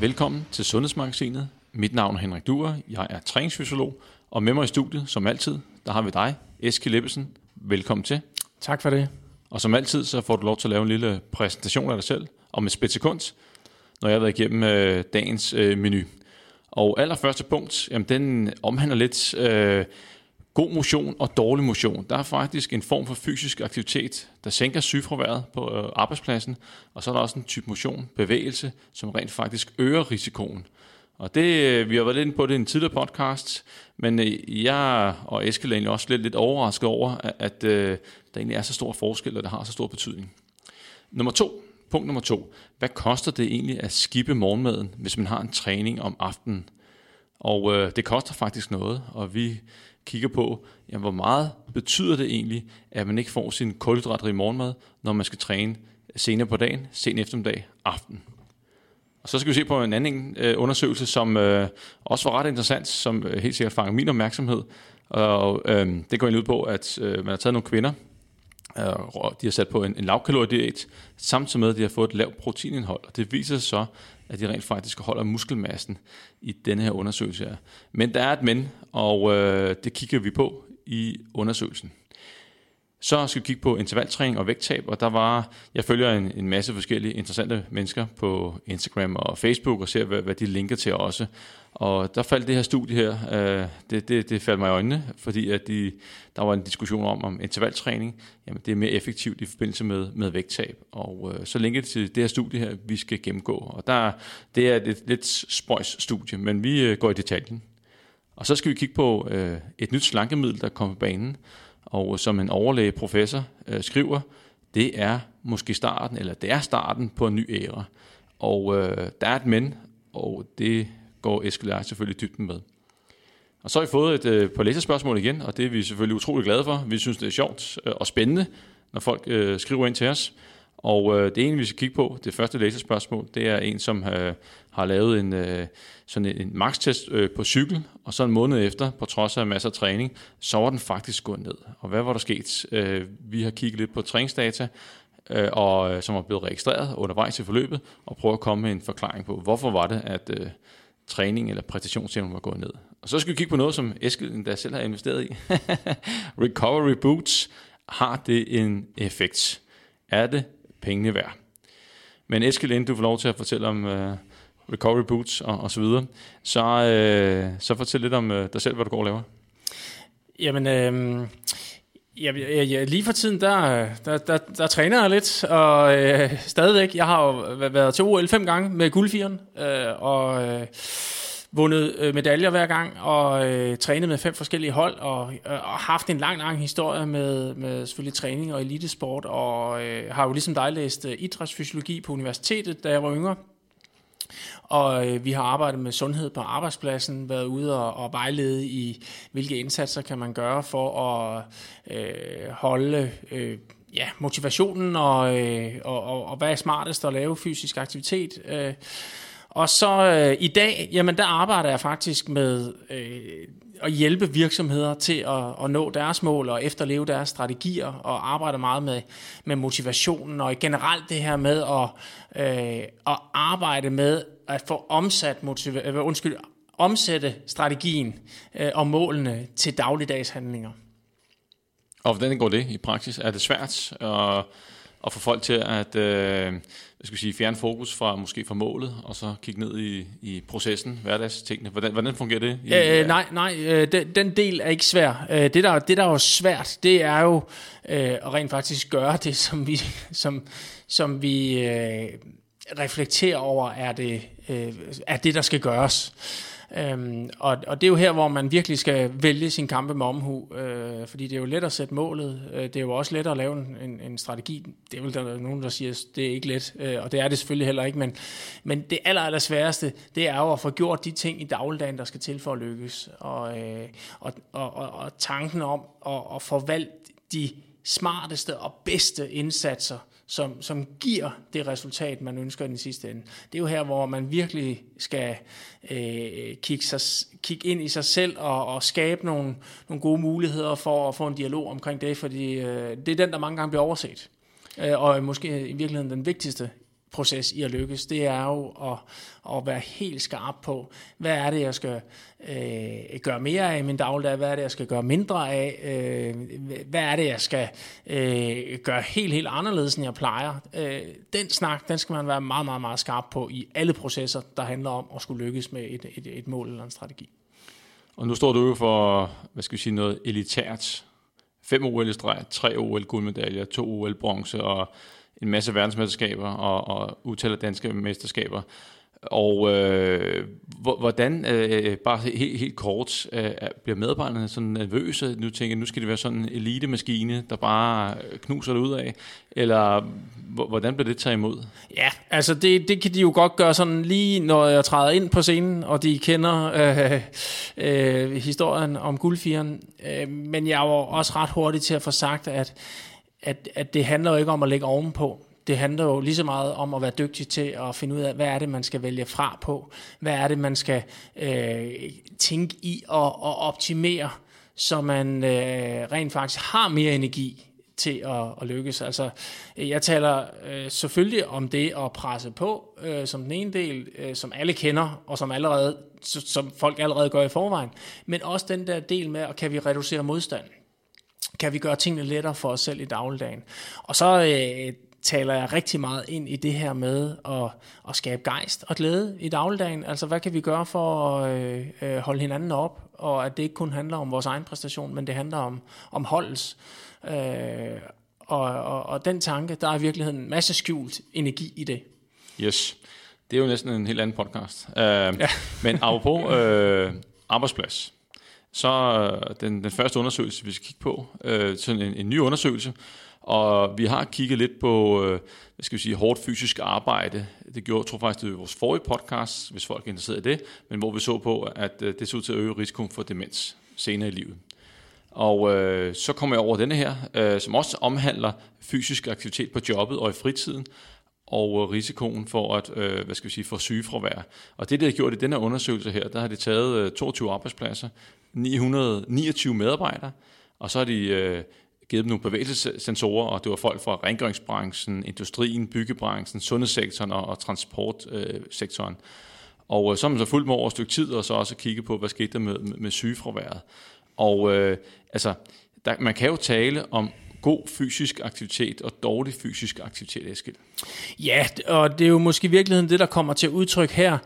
Velkommen til Sundhedsmagasinet. Mit navn er Henrik Duer. Jeg er træningsfysiolog, og med mig i studiet, som altid, der har vi dig, Eskild Lippesen. Velkommen til. Tak for det. Og som altid, så får du lov til at lave en lille præsentation af dig selv, om et spidsekund, når jeg har været igennem øh, dagens øh, menu. Og allerførste punkt, jamen, den omhandler lidt øh, god motion og dårlig motion. Der er faktisk en form for fysisk aktivitet, der sænker sygefraværet på øh, arbejdspladsen, og så er der også en type motion, bevægelse, som rent faktisk øger risikoen. Og det, øh, vi har været lidt inde på det i en tidligere podcast, men øh, jeg og Eskild er egentlig også lidt, lidt overrasket over, at, at øh, der egentlig er så stor forskel, og det har så stor betydning. Nummer to, punkt nummer to. Hvad koster det egentlig at skippe morgenmaden, hvis man har en træning om aftenen? Og øh, det koster faktisk noget, og vi kigger på, jamen, hvor meget betyder det egentlig, at man ikke får sin kulhydratrige morgenmad, når man skal træne senere på dagen, sen eftermiddag, aften. Og så skal vi se på en anden øh, undersøgelse, som øh, også var ret interessant, som øh, helt sikkert fanger min opmærksomhed. Og øh, det går ind ud på, at øh, man har taget nogle kvinder, de har sat på en, en lavkaloriediet, samtidig med, at de har fået et lavt proteinindhold. Og det viser sig så, at de rent faktisk holder muskelmassen i denne her undersøgelse her. Men der er et men, og øh, det kigger vi på i undersøgelsen. Så skal vi kigge på intervaltræning og vægttab, og der var, jeg følger en, en masse forskellige interessante mennesker på Instagram og Facebook og ser, hvad, hvad de linker til også. Og der faldt det her studie her, øh, det, det, det faldt mig i øjnene, fordi at de, der var en diskussion om, om intervaltræning, jamen det er mere effektivt i forbindelse med, med vægttab. Og øh, så linker det til det her studie her, vi skal gennemgå. Og der, det er et lidt spøjs studie, men vi øh, går i detaljen. Og så skal vi kigge på øh, et nyt slankemiddel, der kommer på banen, og som en overlæge professor øh, skriver, det er måske starten, eller det er starten på en ny æra. Og øh, der er et men, og det går Eskild selvfølgelig dybden med. Og så har vi fået et øh, par læserspørgsmål igen, og det er vi selvfølgelig utrolig glade for. Vi synes, det er sjovt øh, og spændende, når folk øh, skriver ind til os. Og øh, det ene, vi skal kigge på, det første læserspørgsmål, det er en, som øh, har lavet en, øh, sådan en, en max-test øh, på cykel, og så en måned efter, på trods af masser af træning, så var den faktisk gået ned. Og hvad var der sket? Øh, vi har kigget lidt på træningsdata, øh, og, øh, som er blevet registreret undervejs i forløbet, og prøve at komme med en forklaring på, hvorfor var det, at øh, træning eller præstationsevnen var gået ned. Og så skal vi kigge på noget, som Eskild der selv har investeret i. Recovery Boots. Har det en effekt? Er det pengene værd? Men Eskild, inden du får lov til at fortælle om uh, Recovery Boots og, og så videre, så, uh, så fortæl lidt om uh, dig selv, hvad du går og laver. Jamen, øh, Ja, ja, ja, lige for tiden, der, der, der, der træner jeg lidt, og øh, stadigvæk, jeg har jo været til OL fem gange med guldfieren, øh, og øh, vundet øh, medaljer hver gang, og øh, trænet med fem forskellige hold, og, øh, og haft en lang, lang historie med, med selvfølgelig træning og elitesport, og øh, har jo ligesom dig læst øh, idrætsfysiologi på universitetet, da jeg var yngre, og øh, vi har arbejdet med sundhed på arbejdspladsen, været ude og, og vejlede i, hvilke indsatser kan man gøre for at øh, holde øh, ja, motivationen og, øh, og, og, og hvad er smartest at lave fysisk aktivitet. Øh. Og så øh, i dag, jamen der arbejder jeg faktisk med øh, at hjælpe virksomheder til at, at nå deres mål og efterleve deres strategier og arbejde meget med, med motivationen og generelt det her med at, øh, at arbejde med at få omsat motiva- øh, undskyld, omsætte strategien øh, og målene til dagligdags handlinger. Og hvordan går det i praksis? Er det svært Og at få folk til at øh, jeg skal sige, fjerne fokus fra måske fra målet, og så kigge ned i, i processen, hverdagstingene? Hvordan, hvordan fungerer det? I, øh, øh, nej, nej øh, den, den del er ikke svær. Øh, det, der, det, der er jo svært, det er jo øh, at rent faktisk gøre det, som vi, som, som vi øh, reflekterer over, er det, øh, er det, der skal gøres. Øhm, og, og det er jo her, hvor man virkelig skal vælge sin kampe med omhu, øh, fordi det er jo let at sætte målet, øh, det er jo også let at lave en, en, en strategi, det er vel der nogen, der siger, det er ikke let, øh, og det er det selvfølgelig heller ikke, men, men det aller, aller sværeste, det er jo at få gjort de ting i dagligdagen, der skal til for at lykkes, og, øh, og, og, og, og tanken om at, at forvalte de smarteste og bedste indsatser, som, som giver det resultat, man ønsker i den sidste ende. Det er jo her, hvor man virkelig skal øh, kigge, sig, kigge ind i sig selv og, og skabe nogle, nogle gode muligheder for at få en dialog omkring det, fordi øh, det er den, der mange gange bliver overset. Øh, og måske i virkeligheden den vigtigste proces i at lykkes, det er jo at, at være helt skarp på, hvad er det, jeg skal øh, gøre mere af i min dagligdag, hvad er det, jeg skal gøre mindre af, øh, hvad er det, jeg skal øh, gøre helt, helt anderledes, end jeg plejer. Øh, den snak, den skal man være meget, meget, meget skarp på i alle processer, der handler om at skulle lykkes med et, et, et mål eller en strategi. Og nu står du jo for, hvad skal vi sige, noget elitært. Fem OL-streg, tre OL guldmedaljer, to OL bronze og en masse verdensmesterskaber og, og utallige danske mesterskaber. Og øh, hvordan, øh, bare helt, helt kort, øh, bliver medarbejderne sådan nervøse? Nu tænker jeg, nu skal det være sådan en elite-maskine, der bare øh, knuser det ud af. Eller hvordan bliver det taget imod? Ja, altså det, det kan de jo godt gøre sådan lige, når jeg træder ind på scenen, og de kender øh, øh, historien om guldfieren. Øh, men jeg var også ret hurtig til at få sagt, at, at, at det handler jo ikke om at lægge ovenpå det handler jo lige så meget om at være dygtig til at finde ud af, hvad er det, man skal vælge fra på? Hvad er det, man skal øh, tænke i og, og optimere, så man øh, rent faktisk har mere energi til at, at lykkes. Altså, jeg taler øh, selvfølgelig om det at presse på, øh, som den ene del, øh, som alle kender, og som allerede som folk allerede gør i forvejen, men også den der del med, at kan vi reducere modstanden? Kan vi gøre tingene lettere for os selv i dagligdagen? Og så øh, taler jeg rigtig meget ind i det her med at, at skabe gejst og glæde i dagligdagen. Altså, hvad kan vi gøre for at øh, øh, holde hinanden op, og at det ikke kun handler om vores egen præstation, men det handler om, om holdets. Øh, og, og, og den tanke, der er i virkeligheden en masse skjult energi i det. Yes. Det er jo næsten en helt anden podcast. Uh, ja. men apropos uh, arbejdsplads, så øh, den, den første undersøgelse, vi skal kigge på, øh, sådan en, en ny undersøgelse, og vi har kigget lidt på, øh, hvad skal vi sige, hårdt fysisk arbejde. Det gjorde, jeg tror faktisk, det var vores forrige podcast, hvis folk er interesseret i det, men hvor vi så på, at øh, det så ud til at øge risikoen for demens senere i livet. Og øh, så kommer jeg over denne her, øh, som også omhandler fysisk aktivitet på jobbet og i fritiden, og øh, risikoen for at øh, hvad skal vi sige, for sygefravær. Og det, det har gjort i den her undersøgelse her, der har de taget øh, 22 arbejdspladser, 929 medarbejdere, og så har de øh, givet dem nogle bevægelsessensorer, og det var folk fra rengøringsbranchen, industrien, byggebranchen, sundhedssektoren og, og transportsektoren. Øh, og øh, så har man så fulgt med over et stykke tid, og så også kigget på, hvad skete der med, med, med sygefraværet. Og øh, altså, der, man kan jo tale om god fysisk aktivitet og dårlig fysisk aktivitet, Eskild. Ja, og det er jo måske i virkeligheden det, der kommer til udtryk her.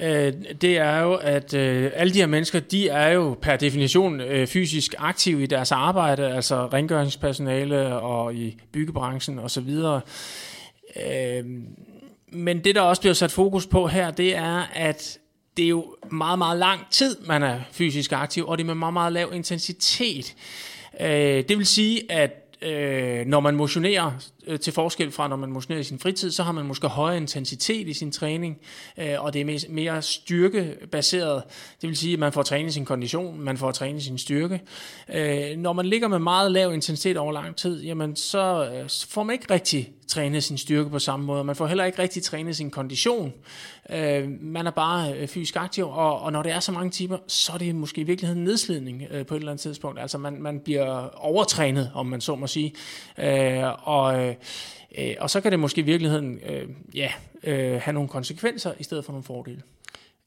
Øh, det er jo, at øh, alle de her mennesker, de er jo per definition øh, fysisk aktive i deres arbejde, altså rengøringspersonale og i byggebranchen osv. Øh, men det, der også bliver sat fokus på her, det er, at det er jo meget, meget lang tid, man er fysisk aktiv, og det er med meget, meget lav intensitet. Øh, det vil sige, at øh, når man motionerer, øh, til forskel fra når man motionerer i sin fritid, så har man måske højere intensitet i sin træning, øh, og det er mere, styrkebaseret. Det vil sige, at man får trænet sin kondition, man får trænet sin styrke. Øh, når man ligger med meget lav intensitet over lang tid, jamen så, øh, så får man ikke rigtig trænet sin styrke på samme måde. Man får heller ikke rigtig trænet sin kondition. Øh, man er bare øh, fysisk aktiv, og, og når det er så mange timer, så er det måske i virkeligheden nedslidning øh, på et eller andet tidspunkt. Altså man, man bliver overtrænet, om man så må sige. Øh, og, øh, øh, og så kan det måske i virkeligheden øh, ja, øh, have nogle konsekvenser i stedet for nogle fordele.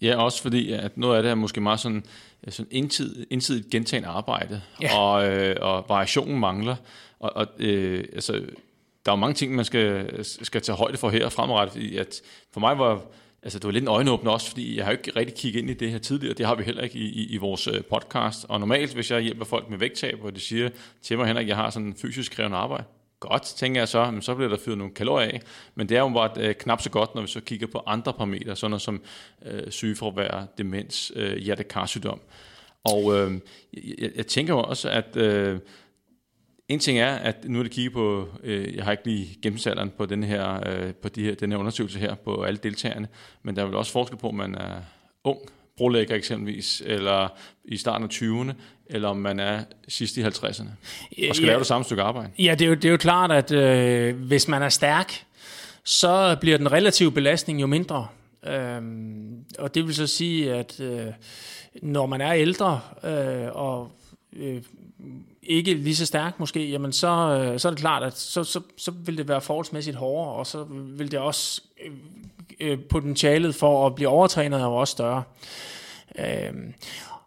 Ja, også fordi at noget af det er måske meget sådan, sådan indtid, indtidigt gentagende arbejde, ja. og, øh, og variationen mangler. Og, og øh, altså, der er jo mange ting, man skal, skal tage højde for her fremadrettet, fordi at for mig var altså det var lidt en øjenåbner også, fordi jeg har jo ikke rigtig kigget ind i det her tidligere, det har vi heller ikke i, i, i vores øh, podcast, og normalt, hvis jeg hjælper folk med vægttab, og de siger til mig, Henrik, jeg har sådan en fysisk krævende arbejde, godt, tænker jeg så, men så bliver der fyret nogle kalorier af, men det er jo bare øh, knap så godt, når vi så kigger på andre parametre, sådan noget som øh, sygefravær, demens, øh, hjertekarsygdom. Og øh, jeg, jeg tænker også, at øh, en ting er, at nu er det kigget på, øh, jeg har ikke lige gennemsalderen på, den her, øh, på de her, den her undersøgelse her, på alle deltagerne, men der er vel også forskel på, om man er ung, brolægger eksempelvis, eller i starten af 20'erne, eller om man er sidst i 50'erne, og skal ja, lave det samme stykke arbejde. Ja, det er jo, det er jo klart, at øh, hvis man er stærk, så bliver den relative belastning jo mindre. Øhm, og det vil så sige, at øh, når man er ældre, øh, og øh, ikke lige så stærk måske, jamen så, øh, så er det klart, at så, så, så vil det være forholdsmæssigt hårdere, og så vil det også øh, øh potentialet for at blive overtrænet er jo også større. Øh,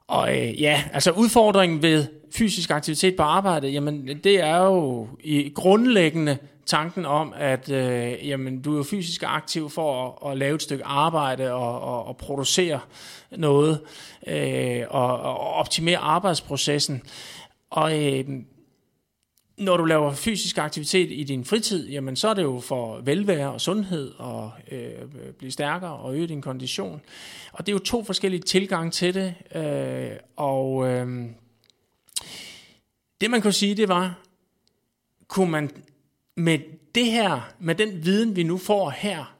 og øh, ja, altså udfordringen ved fysisk aktivitet på arbejde, jamen det er jo i grundlæggende tanken om, at øh, jamen, du er jo fysisk aktiv for at, at lave et stykke arbejde og, og, og producere noget øh, og, og optimere arbejdsprocessen. Og øh, når du laver fysisk aktivitet i din fritid, jamen så er det jo for velvære og sundhed og øh, blive stærkere og øge din kondition. Og det er jo to forskellige tilgange til det. Øh, og øh, det man kunne sige, det var, kunne man med det her, med den viden, vi nu får her,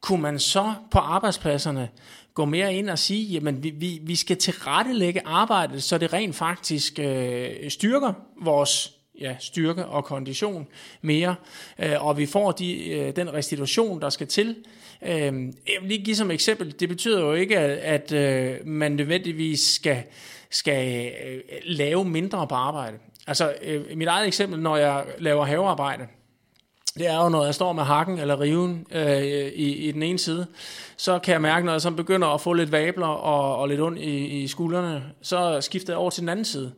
kunne man så på arbejdspladserne gå mere ind og sige, jamen vi, vi, vi skal tilrettelægge arbejdet, så det rent faktisk øh, styrker vores ja, styrke og kondition mere, øh, og vi får de, øh, den restitution, der skal til. Øh, jeg vil lige give som eksempel, det betyder jo ikke, at, at øh, man nødvendigvis skal, skal øh, lave mindre på arbejde. Altså, øh, mit eget eksempel, når jeg laver havearbejde, det er jo, når jeg står med hakken eller riven øh, i, i den ene side, så kan jeg mærke, når jeg så begynder at få lidt vabler og, og lidt ondt i, i skuldrene, så skifter jeg over til den anden side.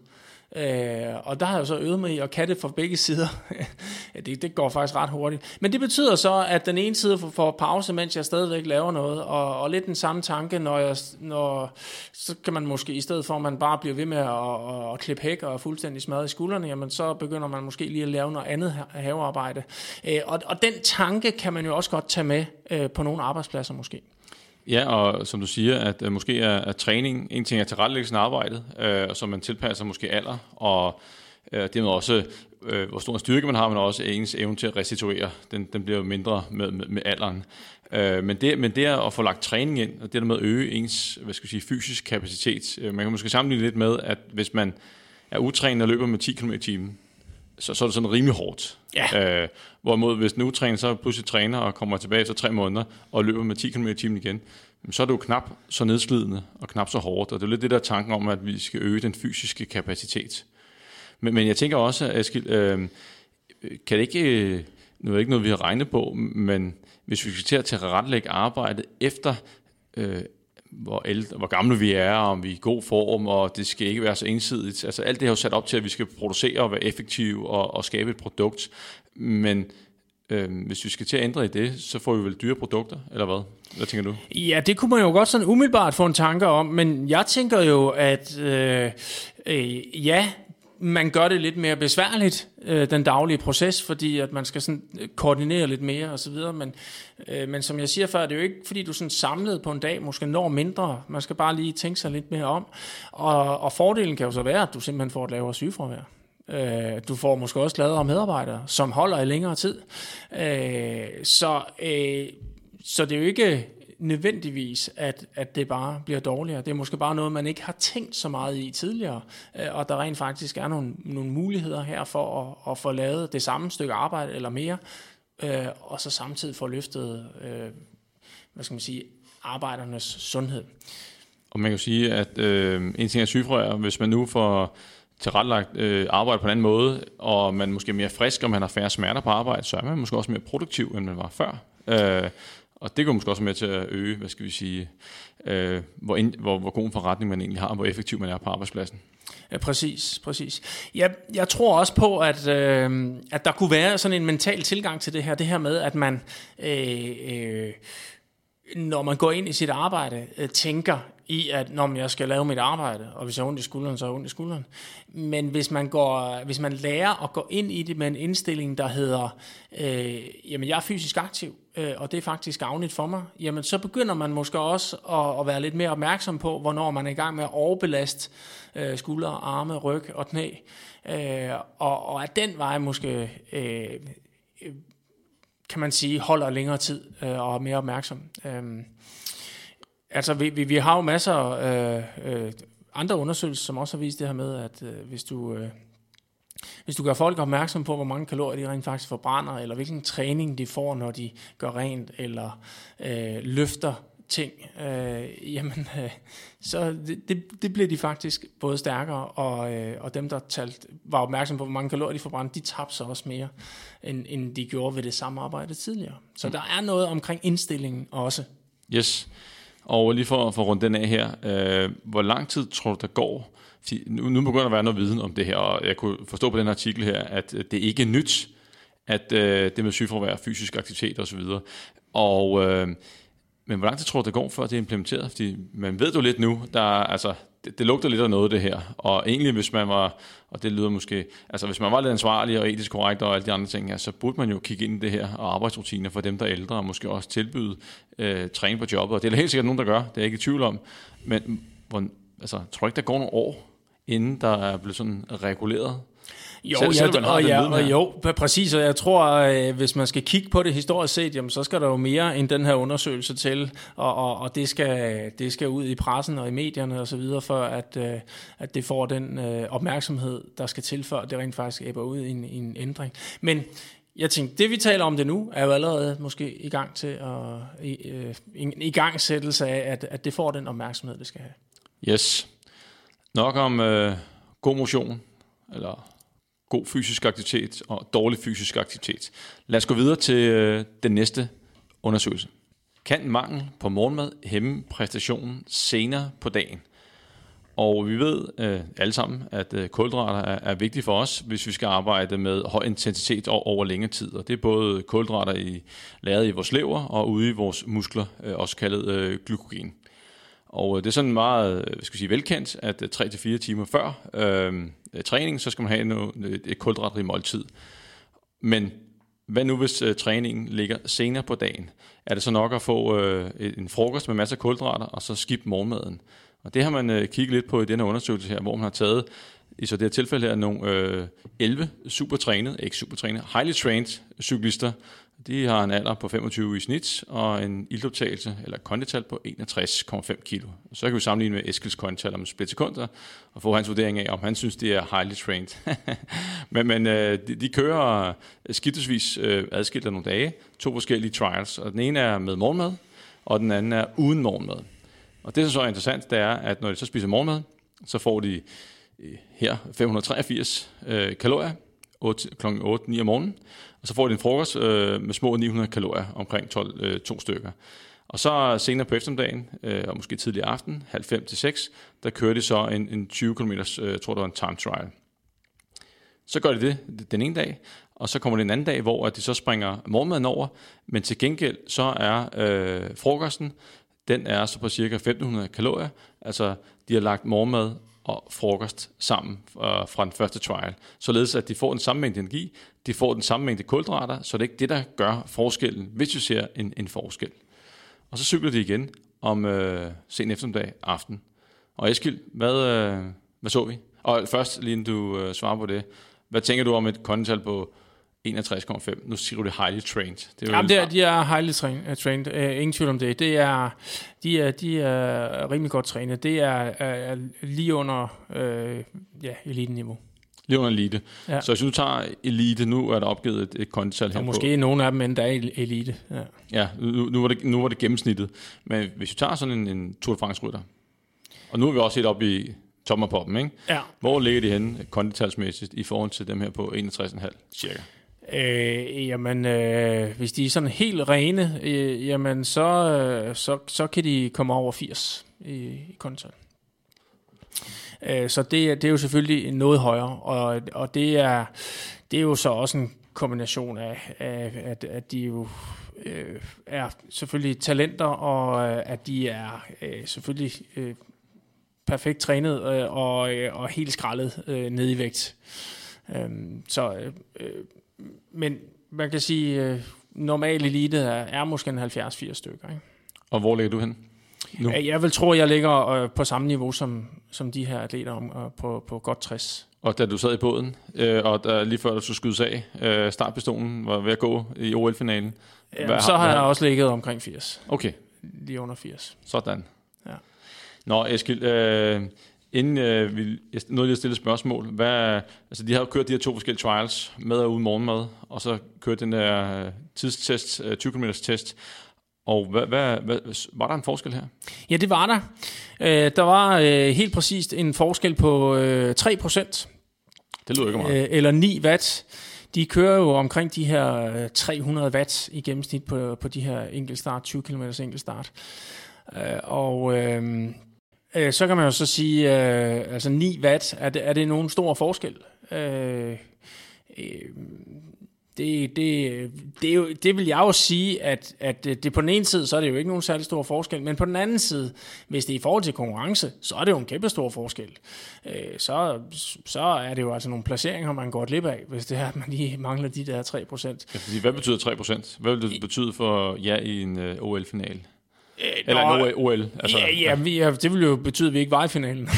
Øh, og der har jeg så øvet mig i at katte fra begge sider. det, det går faktisk ret hurtigt. Men det betyder så, at den ene side får pause, mens jeg stadigvæk laver noget. Og, og lidt den samme tanke, når jeg, når, så kan man måske i stedet for, at man bare bliver ved med at, at, at klippe hæk og fuldstændig smadre i skuldrene, jamen så begynder man måske lige at lave noget andet havearbejde. Øh, og, og den tanke kan man jo også godt tage med øh, på nogle arbejdspladser måske. Ja, og som du siger, at øh, måske er, er træning en ting er tilrettelæggelsen af arbejdet, øh, som man tilpasser måske alder, og øh, det er også, øh, hvor stor en styrke man har, men også ens evne til at restituere, den, den bliver mindre med, med, med alderen. Øh, men, det, men det er at få lagt træning ind, og det der med at øge ens hvad skal jeg sige, fysisk kapacitet. øh, man kan måske sammenligne lidt med, at hvis man er utrænet og løber med 10 km i timen, så, så er det sådan rimelig hårdt. Ja. Øh, hvorimod hvis den utræner, så pludselig træner og kommer tilbage efter tre måneder og løber med 10 km i timen igen, så er det jo knap så nedslidende og knap så hårdt. Og det er lidt det der tanken om, at vi skal øge den fysiske kapacitet. Men, men jeg tænker også, Eskild, øh, kan det ikke, nu er det ikke noget, vi har regnet på, men hvis vi skal til at tilrettelægge arbejdet efter øh, hvor, ældre, hvor gamle vi er, om vi er i god form, og det skal ikke være så ensidigt. Altså alt det er jo sat op til, at vi skal producere og være effektive og, og skabe et produkt. Men øh, hvis vi skal til at ændre i det, så får vi vel dyre produkter, eller hvad? Hvad tænker du? Ja, det kunne man jo godt sådan umiddelbart få en tanke om, men jeg tænker jo, at øh, øh, ja, man gør det lidt mere besværligt, øh, den daglige proces, fordi at man skal sådan øh, koordinere lidt mere og så videre, men, øh, men som jeg siger før, det er jo ikke fordi du sådan samlet på en dag måske når mindre, man skal bare lige tænke sig lidt mere om, og, og fordelen kan jo så være, at du simpelthen får et lavere sygefravær. Øh, du får måske også gladere medarbejdere, som holder i længere tid. Øh, så, øh, så det er jo ikke nødvendigvis, at, at det bare bliver dårligere. Det er måske bare noget, man ikke har tænkt så meget i tidligere, øh, og der rent faktisk er nogle, nogle muligheder her for at, at få lavet det samme stykke arbejde eller mere, øh, og så samtidig få løftet, øh, hvad skal man sige, arbejdernes sundhed. Og man kan jo sige, at øh, en ting er sygefravær, hvis man nu får tilrettelagt øh, arbejde på en anden måde, og man måske er mere frisk, og man har færre smerter på arbejde, så er man måske også mere produktiv, end man var før. Øh, og det går måske også med til at øge, hvad skal vi sige, øh, hvor, ind, hvor, hvor god en forretning man egentlig har, og hvor effektiv man er på arbejdspladsen. Ja, præcis, præcis. Jeg, jeg tror også på, at, øh, at der kunne være sådan en mental tilgang til det her, det her med, at man, øh, øh, når man går ind i sit arbejde, øh, tænker, i, at når jeg skal lave mit arbejde, og hvis jeg har ondt i skulderen, så har jeg ondt i skulderen. Men hvis man, går, hvis man lærer at gå ind i det med en indstilling, der hedder, øh, jamen jeg er fysisk aktiv, øh, og det er faktisk gavnligt for mig, jamen så begynder man måske også at, at være lidt mere opmærksom på, hvornår man er i gang med at overbelaste øh, skuldre, arme, ryg og knæ. Øh, og, og at den vej måske... Øh, øh, kan man sige, holder længere tid øh, og er mere opmærksom. Øh, Altså, vi, vi, vi har jo masser af øh, øh, andre undersøgelser, som også har vist det her med, at øh, hvis du... Øh, hvis du gør folk opmærksom på, hvor mange kalorier de rent faktisk forbrænder, eller hvilken træning de får, når de gør rent, eller øh, løfter ting, øh, jamen, øh, så det, det, det bliver de faktisk både stærkere, og, øh, og dem, der talt, var opmærksom på, hvor mange kalorier de forbrændte, de tabte sig også mere, end, end de gjorde ved det samme arbejde tidligere. Så mm. der er noget omkring indstillingen også. Yes. Og lige for, for at runde den af her, øh, hvor lang tid tror du, der går? Nu, nu begynder der at være noget viden om det her, og jeg kunne forstå på den artikel her, at det ikke er nyt, at øh, det med sygefravær, fysisk aktivitet osv. Og, øh, men hvor lang tid tror du, det går, før det er implementeret? Fordi man ved jo lidt nu, der, altså, det, det lugter lidt af noget, det her. Og egentlig, hvis man var, og det lyder måske, altså hvis man var lidt ansvarlig og etisk korrekt og alle de andre ting, ja, så burde man jo kigge ind i det her og arbejdsrutiner for dem, der er ældre, og måske også tilbyde øh, træning på jobbet. Og det er der helt sikkert nogen, der gør, det er jeg ikke i tvivl om. Men hvor, altså, tror ikke, der går nogle år, inden der er blevet sådan reguleret jo, selv, ja, selv, og, ja, og jo, præcis, og jeg tror, at øh, hvis man skal kigge på det historisk set, jamen, så skal der jo mere end den her undersøgelse til, og, og, og det, skal, det skal ud i pressen og i medierne og så videre, for at, øh, at det får den øh, opmærksomhed, der skal til, før det rent faktisk æber ud i en, i en ændring. Men jeg tænkte, det vi taler om det nu, er jo allerede måske i gang til at, i, en i gangsættelse af, at, at det får den opmærksomhed, det skal have. Yes. Nok om øh, god motion, eller god fysisk aktivitet og dårlig fysisk aktivitet. Lad os gå videre til øh, den næste undersøgelse. Kan mangel på morgenmad hæmme præstationen senere på dagen? Og vi ved øh, alle sammen, at øh, kulhydrater er, er vigtige for os, hvis vi skal arbejde med høj intensitet over, over længere tid. Og det er både kulhydrater i, lavet i vores lever og ude i vores muskler, øh, også kaldet øh, glykogen. Og øh, det er sådan meget øh, skal sige, velkendt, at øh, 3-4 timer før øh, Øh, træning, så skal man have noget, et kulhydratrig måltid. Men hvad nu hvis øh, træningen ligger senere på dagen? Er det så nok at få øh, en frokost med masser af kulhydrater, og så skip morgenmaden? Og det har man øh, kigget lidt på i denne undersøgelse her, hvor man har taget i så det her tilfælde her nogle øh, 11 supertrænede, ikke supertrænede, highly trained cyklister, de har en alder på 25 i snit, og en ildoptagelse, eller kondital på 61,5 kilo. Så kan vi sammenligne med Eskils kondital om split sekunder, og få hans vurdering af, om han synes, det er highly trained. men men øh, de, de kører skiftesvis øh, adskilt af nogle dage, to forskellige trials, og den ene er med morgenmad, og den anden er uden morgenmad. Og det, som så er interessant, det er, at når de så spiser morgenmad, så får de øh, her 583 øh, kalorier, 8, kl. 8-9 om morgenen, og så får de en frokost øh, med små 900 kalorier, omkring 12, øh, to stykker. Og så øh, senere på eftermiddagen, øh, og måske tidlig aften, halv fem til 6, der kører de så en, en 20 km, øh, tror det var en time trial. Så gør de det den ene dag, og så kommer det en anden dag, hvor de så springer morgenmaden over, men til gengæld så er øh, frokosten, den er så på cirka 1500 kalorier, altså de har lagt morgenmad og frokost sammen øh, fra den første trial, således at de får den samme mængde energi, de får den samme mængde kulhydrater, så det er ikke det, der gør forskellen, hvis vi ser en, en forskel. Og så cykler de igen om øh, sen eftermiddag aften. Og Eskild, hvad, øh, hvad så vi? Og først, lige inden du øh, svarer på det, hvad tænker du om et kondital på 61,5. Nu siger du det highly trained. Det er Jamen, det er, de er highly trained. Uh, trained. Uh, ingen tvivl om det. det er, de, er, de er rimelig godt trænet. Det er, er, er lige under uh, ja, elite-niveau. Lige under elite. Ja. Så hvis du tager elite, nu er der opgivet et, et kondital her Og måske nogle af dem endda er elite. Ja, ja nu, nu, var det, nu var det gennemsnittet. Men hvis du tager sådan en, en Tour de France-rytter, og nu er vi også helt oppe i toppen af poppen, ikke? Ja. Hvor ligger de henne konditalsmæssigt i forhold til dem her på 61,5 cirka? Øh, jamen, øh, hvis de er sådan helt rene, øh, jamen, så, øh, så, så kan de komme over 80 i, i kondital. Øh, så det, det er jo selvfølgelig noget højere, og, og det, er, det er jo så også en kombination af, af at, at de jo øh, er selvfølgelig talenter, og øh, at de er øh, selvfølgelig øh, perfekt trænet øh, og, øh, og helt skrællet øh, ned i vægt. Øhm, øh, så øh, men man kan sige, øh, normal elite er, er måske en 70-80 stykker. Ikke? Og hvor ligger du hen? Nu? Jeg vil tro, at jeg ligger øh, på samme niveau som, som de her atleter om, øh, på, på godt 60. Og da du sad i båden, øh, og da, lige før du skulle skydes af, øh, startpistolen var ved at gå i OL-finalen. Jamen, så har jeg også ligget omkring 80. Okay. Lige under 80. Sådan. Ja. Nå, Eskild, øh, inden øh, vi nåede lige at stille spørgsmål, hvad, altså de har jo kørt de her to forskellige trials, med og uden morgenmad, og så kørt den der øh, tidstest, øh, 20 km test, Og hvad, hvad, hvad, var der en forskel her? Ja, det var der. Øh, der var øh, helt præcist en forskel på øh, 3 procent. Det lyder ikke meget. Øh, eller 9 watt. De kører jo omkring de her 300 watt i gennemsnit på, på de her enkeltstart, 20 km enkeltstart. Øh, og øh, øh, så kan man jo så sige, øh, altså 9 watt, er det, er det nogen stor forskel? Øh, øh, det, det, det, er jo, det vil jeg jo sige, at, at det på den ene side, så er det jo ikke nogen særlig stor forskel, men på den anden side, hvis det er i forhold til konkurrence, så er det jo en kæmpe stor forskel. Øh, så, så er det jo altså nogle placeringer, man går glip af, hvis det er, at man lige mangler de der 3%. Ja, fordi hvad betyder 3%? Hvad vil det betyde for jer i en øh, OL-final? Øh, Eller en OL. Altså, ja, ja, vi, ja, det vil jo betyde, at vi ikke var i finalen.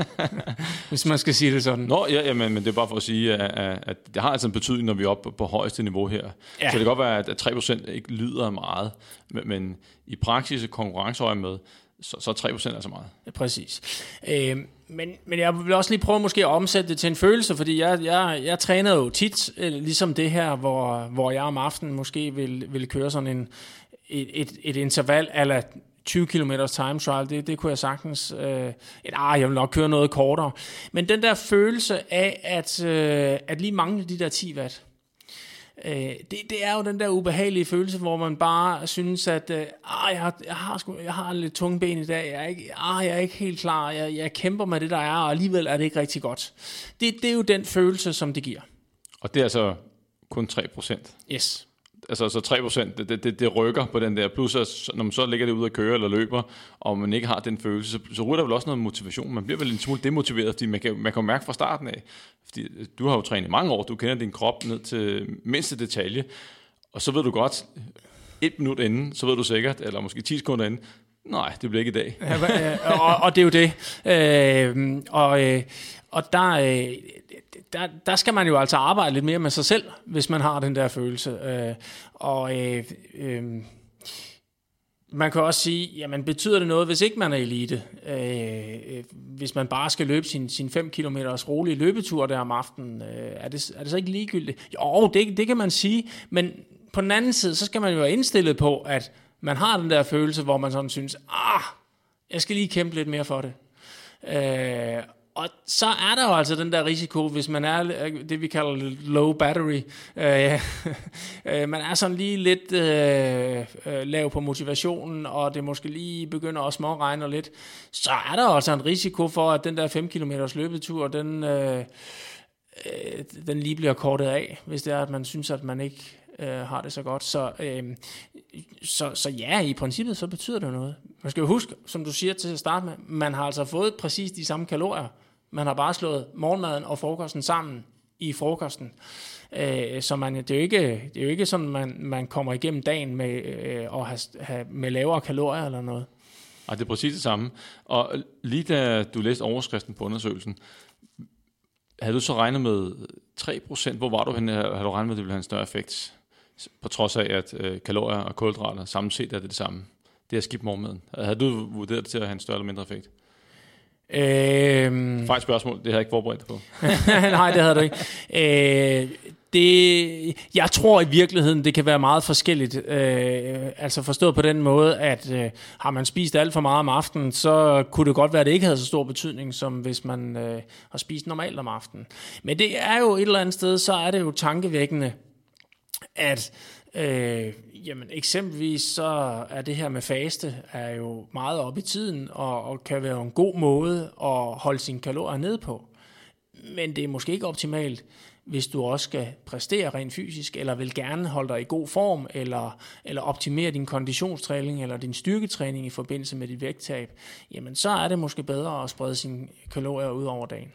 Hvis man skal sige det sådan. Nå, ja, ja men, men det er bare for at sige, at, at det har altså en betydning, når vi er oppe på højeste niveau her. Ja. Så det kan godt være, at 3% ikke lyder meget, men, men i praksis og konkurrenceøje med, så, så er 3% altså meget. Ja, præcis. Øh, men, men jeg vil også lige prøve måske at omsætte det til en følelse, fordi jeg, jeg, jeg træner jo tit, øh, ligesom det her, hvor, hvor jeg om aftenen måske vil, vil køre sådan en, et, et, et interval eller 20 km time trial, det, det kunne jeg sagtens, øh, et, ah, jeg vil nok køre noget kortere. Men den der følelse af, at, øh, at lige mangle de der 10 watt, øh, det, det er jo den der ubehagelige følelse, hvor man bare synes, at øh, ah, jeg, har, jeg, har sgu, jeg har lidt tunge ben i dag, jeg er ikke, ah, jeg er ikke helt klar, jeg, jeg kæmper med det, der er, og alligevel er det ikke rigtig godt. Det, det er jo den følelse, som det giver. Og det er altså kun 3 procent? Yes altså så 3%, det, det, det, rykker på den der. Plus, at når man så ligger det ud at køre eller løber, og man ikke har den følelse, så, så ryger der vel også noget motivation. Man bliver vel en smule demotiveret, fordi man kan, man kan mærke fra starten af, fordi du har jo trænet i mange år, du kender din krop ned til mindste detalje, og så ved du godt, et minut inden, så ved du sikkert, eller måske 10 sekunder inden, nej, det bliver ikke i dag. ja, og, og det er jo det. Øh, og, øh, og der, øh, der, der skal man jo altså arbejde lidt mere med sig selv, hvis man har den der følelse. Øh, og øh, øh, man kan også sige, jamen betyder det noget, hvis ikke man er elite? Øh, øh hvis man bare skal løbe sin, sin 5 km rolige løbetur der om aftenen, øh, er, det, er det så ikke ligegyldigt? Jo, det, det kan man sige, men på den anden side, så skal man jo være indstillet på, at man har den der følelse, hvor man sådan synes, ah, jeg skal lige kæmpe lidt mere for det. Øh, og så er der jo altså den der risiko, hvis man er øh, det, vi kalder low battery. Øh, øh man er sådan lige lidt øh, øh, lav på motivationen, og det måske lige begynder at småregne lidt. Så er der altså en risiko for, at den der 5 km løbetur, den, øh, den lige bliver kortet af, hvis det er, at man synes, at man ikke øh, har det så godt. Så, øh, så, så ja, i princippet så betyder det noget. Man skal jo huske, som du siger til at starte med, man har altså fået præcis de samme kalorier, man har bare slået morgenmaden og frokosten sammen i frokosten. Øh, så man, det, er jo ikke, det er jo ikke sådan, man, man kommer igennem dagen med øh, at have, have, med lavere kalorier eller noget. Nej, det er præcis det samme. Og lige da du læste overskriften på undersøgelsen, havde du så regnet med 3%? Hvor var du henne? Havde du regnet med, at det ville have en større effekt? På trods af, at øh, kalorier og kulhydrater samlet set er det det samme. Det er skidt morgenmaden. Havde du vurderet det til at have en større eller mindre effekt? Øhm... Fejl spørgsmål, det har jeg ikke forberedt på. Nej, det havde du ikke. Øh, det, jeg tror i virkeligheden, det kan være meget forskelligt. Øh, altså forstået på den måde, at øh, har man spist alt for meget om aftenen, så kunne det godt være, at det ikke havde så stor betydning, som hvis man øh, har spist normalt om aftenen. Men det er jo et eller andet sted, så er det jo tankevækkende, at øh, Jamen eksempelvis så er det her med faste er jo meget op i tiden og, og kan være en god måde at holde sine kalorier ned på. Men det er måske ikke optimalt, hvis du også skal præstere rent fysisk, eller vil gerne holde dig i god form, eller, eller optimere din konditionstræning eller din styrketræning i forbindelse med dit vægttab, jamen så er det måske bedre at sprede sine kalorier ud over dagen.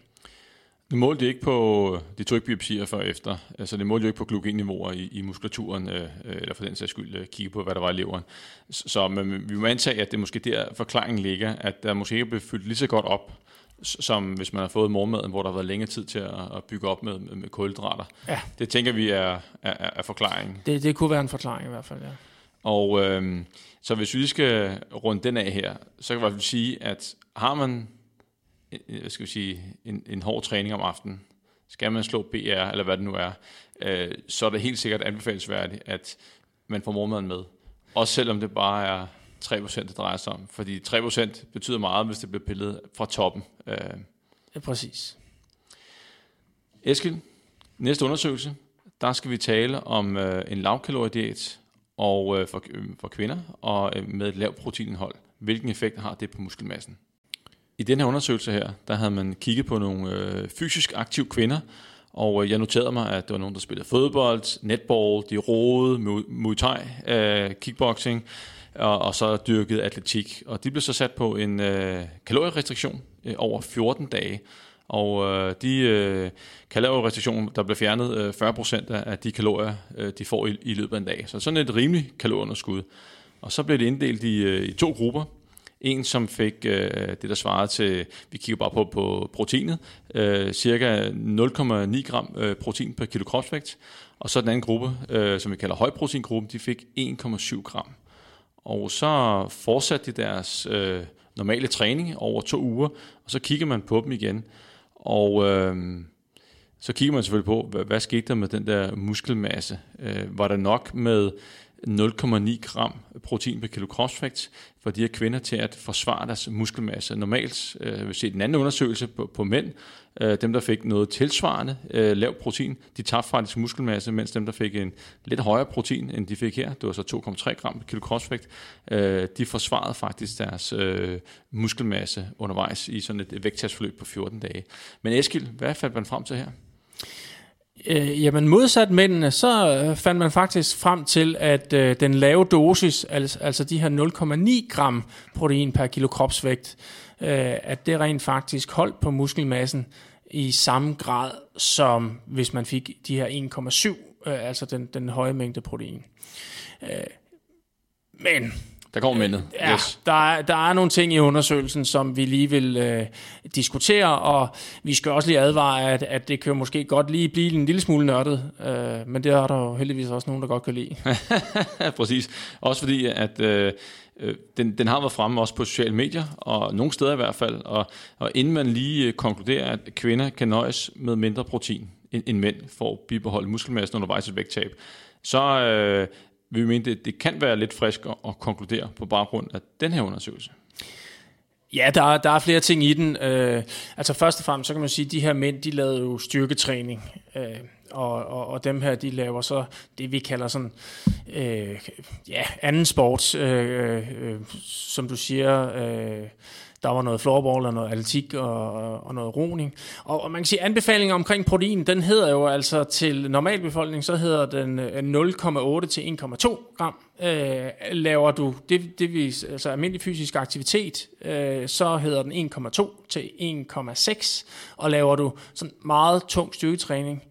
Nu målte de ikke på, de tog ikke biopsier før efter, altså det målte jo ikke på glukogenniveauer i, i muskulaturen, øh, eller for den sags skyld øh, kigge på, hvad der var i leveren. Så, så men, vi må antage, at det måske der forklaringen ligger, at der måske ikke blev fyldt lige så godt op, som hvis man har fået morgenmaden, hvor der har været længere tid til at, at bygge op med, med, kulhydrater. Ja. Det tænker vi er, er, er forklaringen. Det, det kunne være en forklaring i hvert fald, ja. Og øh, så hvis vi skal runde den af her, så kan jeg i hvert fald sige, at har man hvad skal vi sige, en, en hård træning om aftenen, skal man slå BR, eller hvad det nu er, øh, så er det helt sikkert anbefalesværdigt, at man får morgenmaden med. Også selvom det bare er 3% det drejer sig om. Fordi 3% betyder meget, hvis det bliver pillet fra toppen. Øh. Ja, præcis. Eskild, næste undersøgelse, der skal vi tale om øh, en lavkaloriediet og øh, for, øh, for kvinder og øh, med et lavt proteinindhold. Hvilken effekt har det på muskelmassen? I den her undersøgelse her, der havde man kigget på nogle øh, fysisk aktive kvinder, og øh, jeg noterede mig, at der var nogen, der spillede fodbold, netball, de roede, muay thai, øh, kickboxing, og, og så dyrkede atletik. Og de blev så sat på en øh, kalorierestriktion øh, over 14 dage. Og øh, de øh, kalorierestriktioner, der blev fjernet øh, 40% af de kalorier, øh, de får i, i løbet af en dag. Så sådan et rimeligt kalorieunderskud. Og så blev det inddelt i, øh, i to grupper. En, som fik øh, det, der svarede til, vi kigger bare på, på proteinet, øh, cirka 0,9 gram øh, protein per kilo kropsvægt. Og så den anden gruppe, øh, som vi kalder højproteingruppen, de fik 1,7 gram. Og så fortsatte de deres øh, normale træning over to uger, og så kigger man på dem igen. Og øh, så kigger man selvfølgelig på, hvad, hvad skete der med den der muskelmasse? Øh, var der nok med 0,9 gram protein per kilo kropsvægt for de her kvinder til at forsvare deres muskelmasse. Normalt, øh, vi set den anden undersøgelse på, på mænd, øh, dem der fik noget tilsvarende øh, lav protein, de tabte faktisk muskelmasse, mens dem der fik en lidt højere protein, end de fik her, det var så 2,3 gram per kilo kropsvægt, øh, de forsvarede faktisk deres øh, muskelmasse undervejs i sådan et vægttabsforløb på 14 dage. Men Eskil, hvad fandt man frem til her? Øh, jamen modsat mændene, så øh, fandt man faktisk frem til, at øh, den lave dosis, altså, altså de her 0,9 gram protein per kilo kropsvægt, øh, at det rent faktisk holdt på muskelmassen i samme grad, som hvis man fik de her 1,7, øh, altså den, den høje mængde protein. Øh, men der kommer mindet. Ja, yes. der, er, der er nogle ting i undersøgelsen, som vi lige vil øh, diskutere, og vi skal også lige advare, at, at det kan måske godt lige blive en lille smule nørdet, øh, men det er der jo heldigvis også nogen, der godt kan lide. Præcis. Også fordi, at øh, øh, den, den har været fremme også på sociale medier, og nogle steder i hvert fald, og, og inden man lige øh, konkluderer, at kvinder kan nøjes med mindre protein end, end mænd for at bibeholde muskelmassen undervejs i vægttab, så øh, vi mente, det, det kan være lidt frisk at, at konkludere på baggrund af den her undersøgelse. Ja, der er, der er flere ting i den. Øh, altså først og fremmest, så kan man sige, at de her mænd, de lavede jo styrketræning. Øh, og, og, og dem her, de laver så det, vi kalder sådan, øh, ja, anden sport, øh, øh, øh som du siger, øh, der var noget floorball og noget atletik og, og noget roning. Og, og man kan sige, anbefalinger omkring protein, den hedder jo altså til normalbefolkningen, så hedder den øh, 0,8 til 1,2 gram. Øh, laver du det, det vis, altså almindelig fysisk aktivitet, øh, så hedder den 1,2 til 1,6. Og laver du sådan meget tung styrketræning,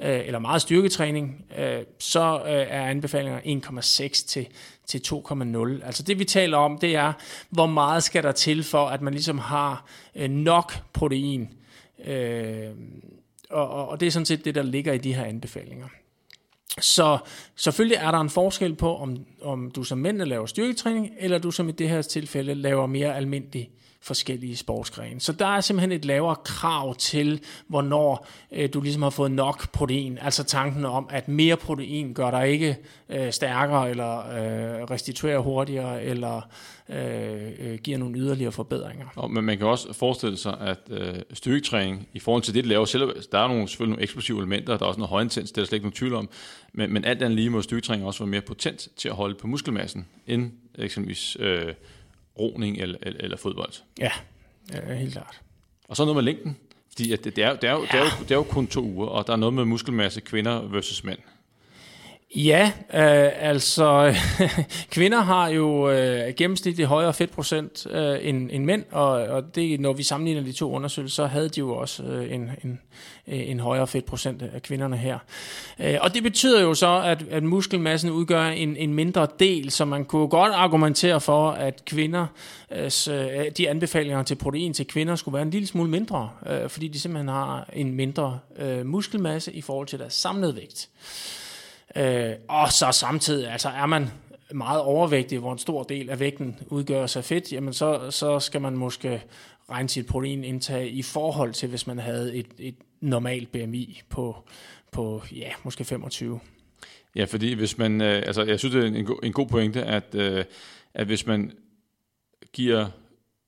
øh, eller meget styrketræning, øh, så øh, er anbefalinger 1,6 til, til 2,0. Altså det vi taler om, det er, hvor meget skal der til for, at man ligesom har øh, nok protein. Øh, og, og det er sådan set det, der ligger i de her anbefalinger. Så selvfølgelig er der en forskel på, om, om du som mænd laver styrketræning, eller du som i det her tilfælde laver mere almindelig forskellige sportsgrene. Så der er simpelthen et lavere krav til, hvornår øh, du ligesom har fået nok protein. Altså tanken om, at mere protein gør dig ikke øh, stærkere, eller øh, restituerer hurtigere, eller øh, øh, giver nogle yderligere forbedringer. Og, men man kan også forestille sig, at øh, styrketræning, i forhold til det, det laver selv, der er nogle, selvfølgelig nogle eksplosive elementer, der er også noget højintens, det er der slet ikke nogen tvivl om, men, men alt andet lige må styrketræning også være mere potent til at holde på muskelmassen, end eksempelvis øh, roning eller, eller, eller fodbold. Ja, ja, helt klart. Og så noget med længden. Fordi at det, det, er, det, er jo, ja. det, er jo, det er jo kun to uger, og der er noget med muskelmasse kvinder versus mænd. Ja, øh, altså kvinder har jo øh, gennemsnitligt højere fedtprocent øh, end, end mænd, og, og det, når vi sammenligner de to undersøgelser, så havde de jo også øh, en, en, en højere fedtprocent af kvinderne her. Øh, og det betyder jo så, at, at muskelmassen udgør en, en mindre del, så man kunne godt argumentere for, at kvinder, øh, de anbefalinger til protein til kvinder skulle være en lille smule mindre, øh, fordi de simpelthen har en mindre øh, muskelmasse i forhold til deres samlede vægt. Øh, og så samtidig, altså er man meget overvægtig, hvor en stor del af vægten udgøres af fedt, jamen så, så skal man måske regne sit proteinindtag i forhold til, hvis man havde et, et normalt BMI på, på ja, måske 25. Ja, fordi hvis man, øh, altså jeg synes, det er en, go- en god pointe, at, øh, at hvis man giver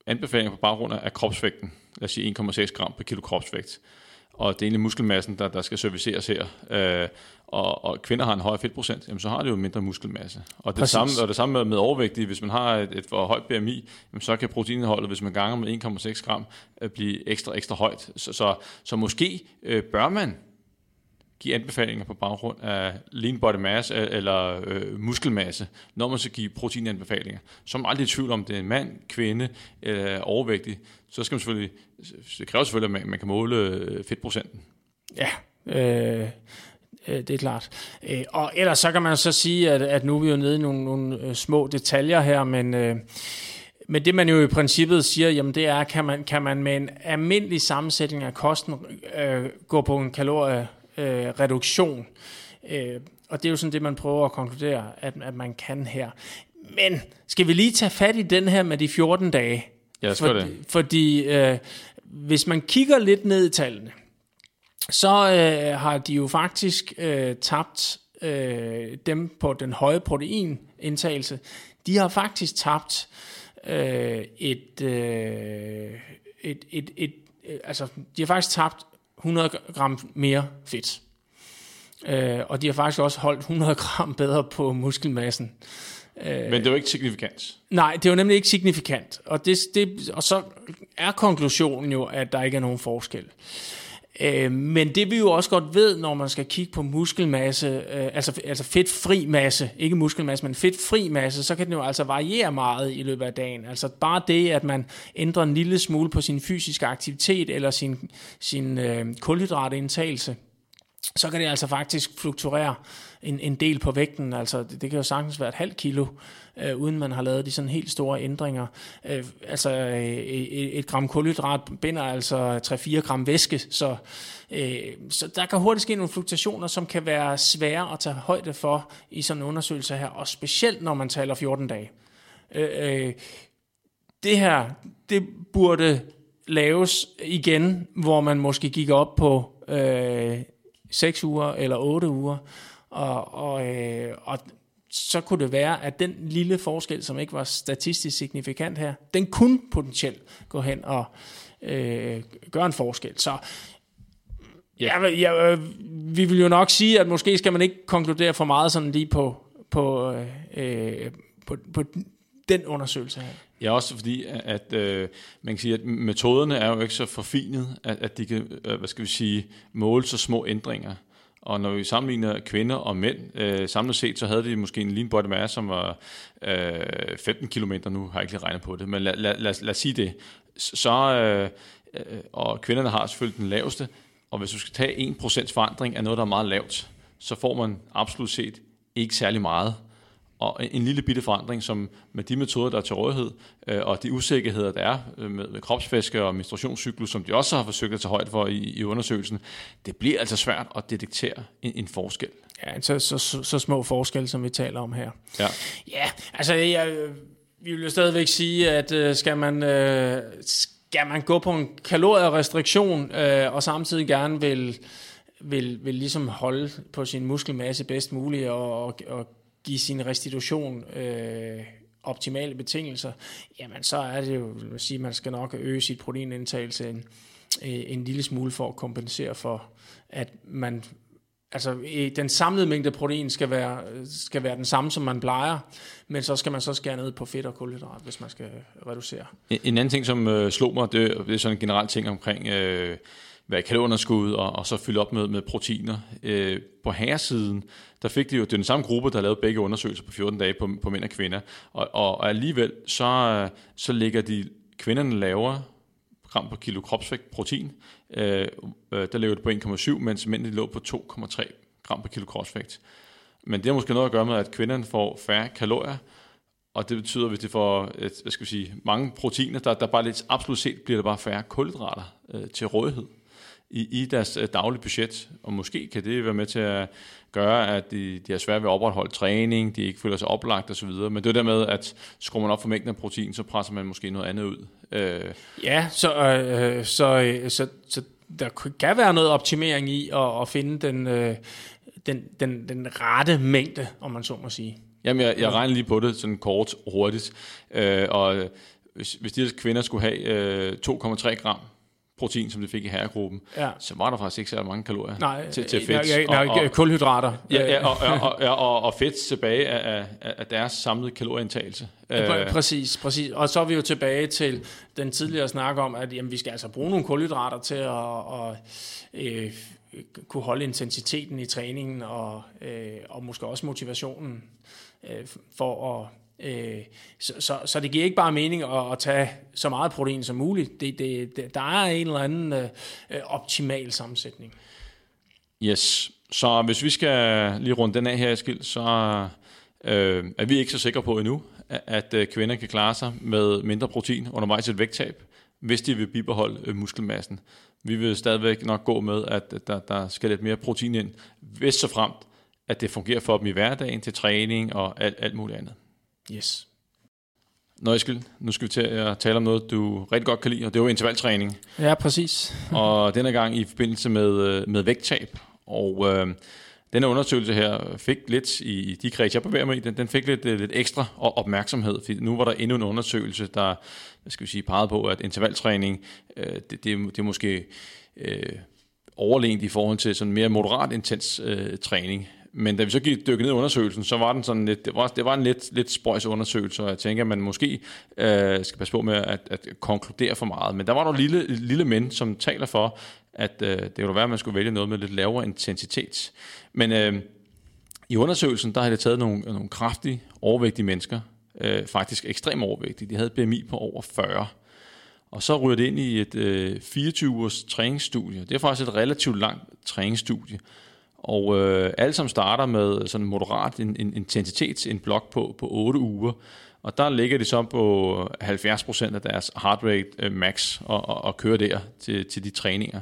anbefalinger på baggrund af kropsvægten, lad os sige 1,6 gram per kilo kropsvægt, og det er egentlig muskelmassen, der, der skal serviceres her, øh, og, og kvinder har en højere fedtprocent, jamen så har det jo mindre muskelmasse. Og det, samme, og det samme med, med overvægtige, hvis man har et, et for højt BMI, jamen så kan proteinindholdet, hvis man ganger med 1,6 gram, øh, blive ekstra, ekstra højt. Så, så, så måske øh, bør man give anbefalinger på baggrund af lean body mass eller øh, muskelmasse, når man skal give proteinanbefalinger. Så er man aldrig i tvivl om, det er en mand, kvinde eller overvægtig. Så skal man selvfølgelig, det kræver selvfølgelig, at man, man kan måle øh, fedtprocenten. Ja, øh, øh, det er klart. Øh, og ellers så kan man så sige, at, at nu er vi jo nede i nogle, nogle øh, små detaljer her, men... Øh, men det man jo i princippet siger, jamen det er, kan man, kan man med en almindelig sammensætning af kosten øh, gå på en kalorie øh, reduktion. Øh, og det er jo sådan det, man prøver at konkludere, at, at man kan her. Men skal vi lige tage fat i den her med de 14 dage? Ja, skal For, det. Fordi øh, hvis man kigger lidt ned i tallene, så øh, har de jo faktisk øh, tabt øh, dem på den høje proteinindtagelse. De har faktisk tabt øh, et, øh, et, et, et, øh, altså de har faktisk tabt 100 gram mere fedt. Øh, og de har faktisk også holdt 100 gram bedre på muskelmassen. Øh, Men det var ikke signifikant. Nej, det var nemlig ikke signifikant. Og, det, det, og så er konklusionen jo, at der ikke er nogen forskel. Øh, Øh, men det vi jo også godt ved, når man skal kigge på muskelmasse, øh, altså, altså fedtfri masse, ikke muskelmasse, men fedtfri masse, så kan den jo altså variere meget i løbet af dagen. Altså bare det, at man ændrer en lille smule på sin fysiske aktivitet eller sin, sin øh, kulhydratindtagelse, så kan det altså faktisk fluktuere en, en del på vægten. Altså, det, det kan jo sagtens være et halvt kilo, øh, uden man har lavet de sådan helt store ændringer. Øh, altså, øh, et, et gram kulhydrat binder altså 3-4 gram væske, så, øh, så der kan hurtigt ske nogle fluktuationer, som kan være svære at tage højde for i sådan en undersøgelse her, og specielt når man taler 14 dage. Øh, øh, det her, det burde laves igen, hvor man måske gik op på øh, 6 uger eller 8 uger, og, og, øh, og så kunne det være, at den lille forskel, som ikke var statistisk signifikant her, den kunne potentielt gå hen og øh, gøre en forskel. Så ja, ja, øh, vi vil jo nok sige, at måske skal man ikke konkludere for meget sådan lige på, på, øh, på, på den undersøgelse her. Ja, også fordi, at øh, man kan sige, at metoderne er jo ikke så forfinet, at, at de kan, øh, hvad skal vi sige, måle så små ændringer. Og når vi sammenligner kvinder og mænd, øh, samlet set, så havde de måske en lean body mass, som var øh, 15 km, nu har jeg ikke lige regnet på det, men lad, lad, lad, lad os sige det. Så, øh, øh, og kvinderne har selvfølgelig den laveste, og hvis du skal tage 1% forandring af noget, der er meget lavt, så får man absolut set ikke særlig meget og en lille bitte forandring, som med de metoder, der er til rådighed, øh, og de usikkerheder, der er øh, med, med kropsfæske og menstruationscyklus, som de også har forsøgt at tage højde for i, i undersøgelsen, det bliver altså svært at detektere en, en forskel. Ja, så, så, så, så små forskelle, som vi taler om her. Ja, ja altså jeg, vi vil jo stadigvæk sige, at øh, skal man... Øh, skal man gå på en kalorierestriktion, øh, og samtidig gerne vil, vil, vil ligesom holde på sin muskelmasse bedst muligt, og, og, og give sin restitution øh, optimale betingelser, jamen så er det jo, vil sige, man skal nok øge sit proteinindtagelse en, øh, en lille smule for at kompensere for, at man altså den samlede mængde protein skal være, skal være den samme, som man plejer, men så skal man så skære ned på fedt og kulhydrat, hvis man skal reducere. En, en anden ting, som øh, slog mig, det, det er sådan en generel ting omkring øh, være kalorunderskud og, og så fylde op med, med proteiner. Øh, på herresiden, der fik de jo, det er den samme gruppe, der lavede begge undersøgelser på 14 dage på, på mænd og kvinder, og, og, og alligevel så, så ligger de kvinderne lavere gram per kilo kropsvægt protein. Øh, øh, der ligger det på 1,7, mens mændene lå på 2,3 gram per kilo kropsvægt. Men det har måske noget at gøre med, at kvinderne får færre kalorier, og det betyder, hvis de får et, hvad skal vi sige, mange proteiner, der, der bare lidt absolut set bliver der bare færre kulhydrater øh, til rådighed i, i deres øh, daglige budget, og måske kan det være med til at gøre, at de, de har svært ved at opretholde træning, de ikke føler sig oplagt osv., men det er der med, at skruer man op for mængden af protein, så presser man måske noget andet ud. Øh. Ja, så, øh, så, så, så, så der kan være noget optimering i at, at finde den, øh, den, den, den rette mængde, om man så må sige. Jamen, jeg, jeg regner lige på det sådan kort hurtigt. Øh, og hvis, hvis de kvinder skulle have øh, 2,3 gram protein, som de fik i herregruppen, ja. så var der faktisk ikke så mange kalorier nej, til, til fedt. Nej, nej, og, og, kulhydrater. Ja, ja og, og, og, og, og fedt tilbage af, af, af deres samlede kalorieindtagelse. Ja, præcis, præcis. Og så er vi jo tilbage til den tidligere snak om, at jamen, vi skal altså bruge nogle kulhydrater til at, og, øh, kunne holde intensiteten i træningen og, øh, og måske også motivationen øh, for at Øh, Øh, så, så, så det giver ikke bare mening at, at tage så meget protein som muligt. Det, det, det, der er en eller anden øh, optimal sammensætning. Yes, så hvis vi skal lige runde den af her, Eskild, så øh, er vi ikke så sikre på endnu, at, at kvinder kan klare sig med mindre protein undervejs et vægttab, hvis de vil bibeholde øh, muskelmassen. Vi vil stadigvæk nok gå med, at der, der skal lidt mere protein ind, hvis så fremt, at det fungerer for dem i hverdagen til træning og alt, alt muligt andet. Yes. Nå Eskild, nu skal vi til at tale om noget, du rigtig godt kan lide, og det er jo intervaltræning. Ja, præcis. og denne gang i forbindelse med, øh, med vægttab. Og øh, denne undersøgelse her fik lidt i de kreds, jeg bevæger mig i, den, den fik lidt, øh, lidt ekstra opmærksomhed, fordi nu var der endnu en undersøgelse, der hvad skal vi sige, pegede på, at intervaltræning, øh, det, det, det er måske øh, overlegent i forhold til sådan mere moderat intens øh, træning. Men da vi så gik dykke ned i undersøgelsen, så var den sådan lidt, det var, det var en lidt, lidt spøjs undersøgelse, og jeg tænker, at man måske øh, skal passe på med at, at konkludere for meget. Men der var nogle lille, lille mænd, som taler for, at øh, det ville være, at man skulle vælge noget med lidt lavere intensitet. Men øh, i undersøgelsen, der havde det taget nogle, nogle kraftige, overvægtige mennesker, øh, faktisk ekstremt overvægtige. De havde et BMI på over 40. Og så ryger det ind i et øh, 24-ugers træningsstudie. Det er faktisk et relativt langt træningsstudie. Og øh, alle som starter med sådan moderat en, en intensitet, en blok på, på 8 uger. Og der ligger de så på 70% af deres heart rate øh, max og, og, og kører der til, til de træninger.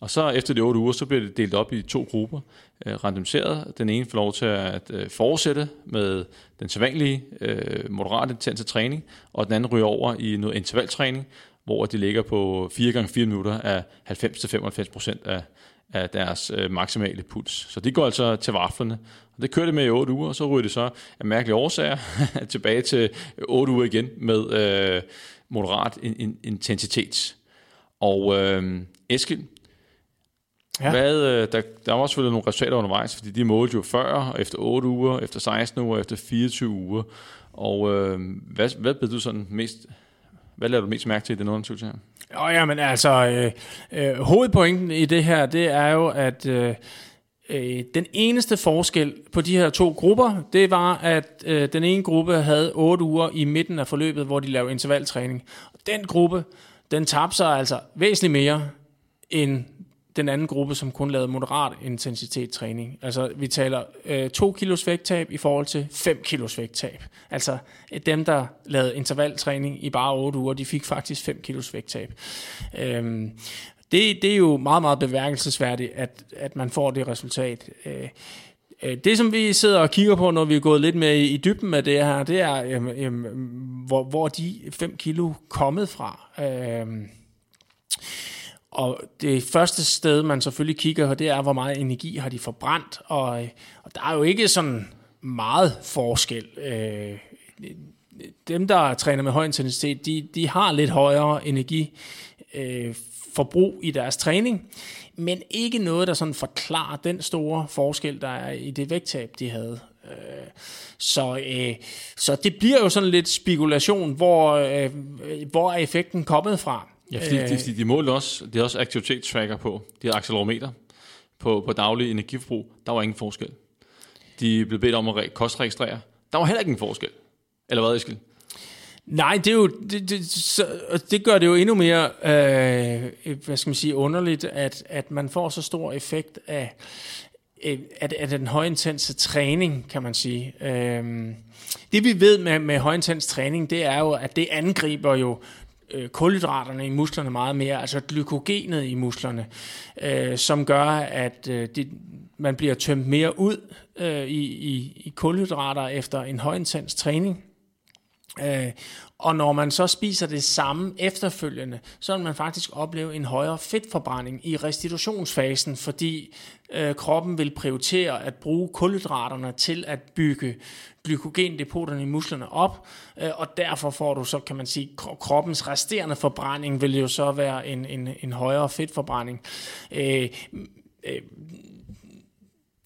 Og så efter de 8 uger, så bliver det delt op i to grupper, øh, randomiseret. Den ene får lov til at øh, fortsætte med den sædvanlige øh, moderat intense træning, og den anden ryger over i noget intervaltræning, hvor de ligger på 4 gange 4 minutter af 90-95% af, af deres øh, maksimale puls. Så de går altså til vaflerne. Og det kører det med i 8 uger, og så ryger det så af mærkelige årsager tilbage til 8 uger igen med øh, moderat in, in, intensitet. Og øh, Eskild, ja. hvad, øh, der, der var selvfølgelig nogle resultater undervejs, fordi de målte jo før, efter 8 uger, efter 16 uger, efter 24 uger. Og øh, hvad, hvad blev du sådan mest, hvad lader du mest mærke til i den undersøgelse her? Oh, ja, men altså, øh, øh, hovedpointen i det her, det er jo, at øh, øh, den eneste forskel på de her to grupper, det var, at øh, den ene gruppe havde 8 uger i midten af forløbet, hvor de lavede intervaltræning. Og den gruppe, den tabte sig altså væsentligt mere end den anden gruppe, som kun lavede moderat intensitet træning. Altså, vi taler øh, 2 kilos vægttab i forhold til 5 kilos vægttab. Altså, dem, der lavede intervaltræning i bare 8 uger, de fik faktisk 5 kilos vægttab. Øhm, det, det er jo meget, meget beværkelsesværdigt, at, at man får det resultat. Øh, øh, det, som vi sidder og kigger på, når vi er gået lidt mere i, dybden med det her, det er, øhm, øhm, hvor, hvor de 5 kilo kommet fra. Øhm, og det første sted, man selvfølgelig kigger på, det er, hvor meget energi har de forbrændt. Og, øh, og der er jo ikke sådan meget forskel. Øh, dem, der træner med høj intensitet, de, de har lidt højere energiforbrug øh, i deres træning, men ikke noget, der sådan forklarer den store forskel, der er i det vægttab, de havde. Øh, så, øh, så det bliver jo sådan lidt spekulation, hvor, øh, hvor er effekten kommet fra. Ja, fordi øh, de, de, målte også, de havde også aktivitetstracker på, de havde accelerometer på, på daglig energiforbrug. Der var ingen forskel. De blev bedt om at kostregistrere. Der var heller ikke en forskel. Eller hvad, Eskild? Nej, det, er jo, det, det, så, det gør det jo endnu mere øh, hvad skal man sige, underligt, at, at man får så stor effekt af, af, af den højintense træning, kan man sige. Øh, det vi ved med, med højintens træning, det er jo, at det angriber jo øh, kulhydraterne i musklerne meget mere, altså glykogenet i musklerne, øh, som gør, at øh, det, man bliver tømt mere ud øh, i, i, i kulhydrater efter en højintens træning. Øh, og når man så spiser det samme efterfølgende, så vil man faktisk opleve en højere fedtforbrænding i restitutionsfasen, fordi øh, kroppen vil prioritere at bruge kulhydraterne til at bygge glykogendepoterne i musklerne op, øh, og derfor får du så, kan man sige, kroppens resterende forbrænding vil jo så være en, en, en højere fedtforbrænding. Øh, øh,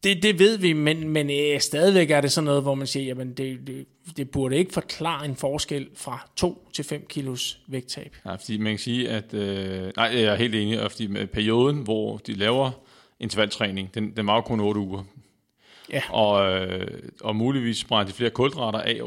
det, det ved vi, men, men øh, stadigvæk er det sådan noget, hvor man siger, jamen det, det, det burde ikke forklare en forskel fra 2 til 5 kilos vægttab. Nej, fordi man kan sige, at... Øh, nej, jeg er helt enig, fordi med perioden, hvor de laver intervaltræning, den, den var jo kun 8 uger. Ja. Og, øh, og muligvis brænder de flere kulhydrater af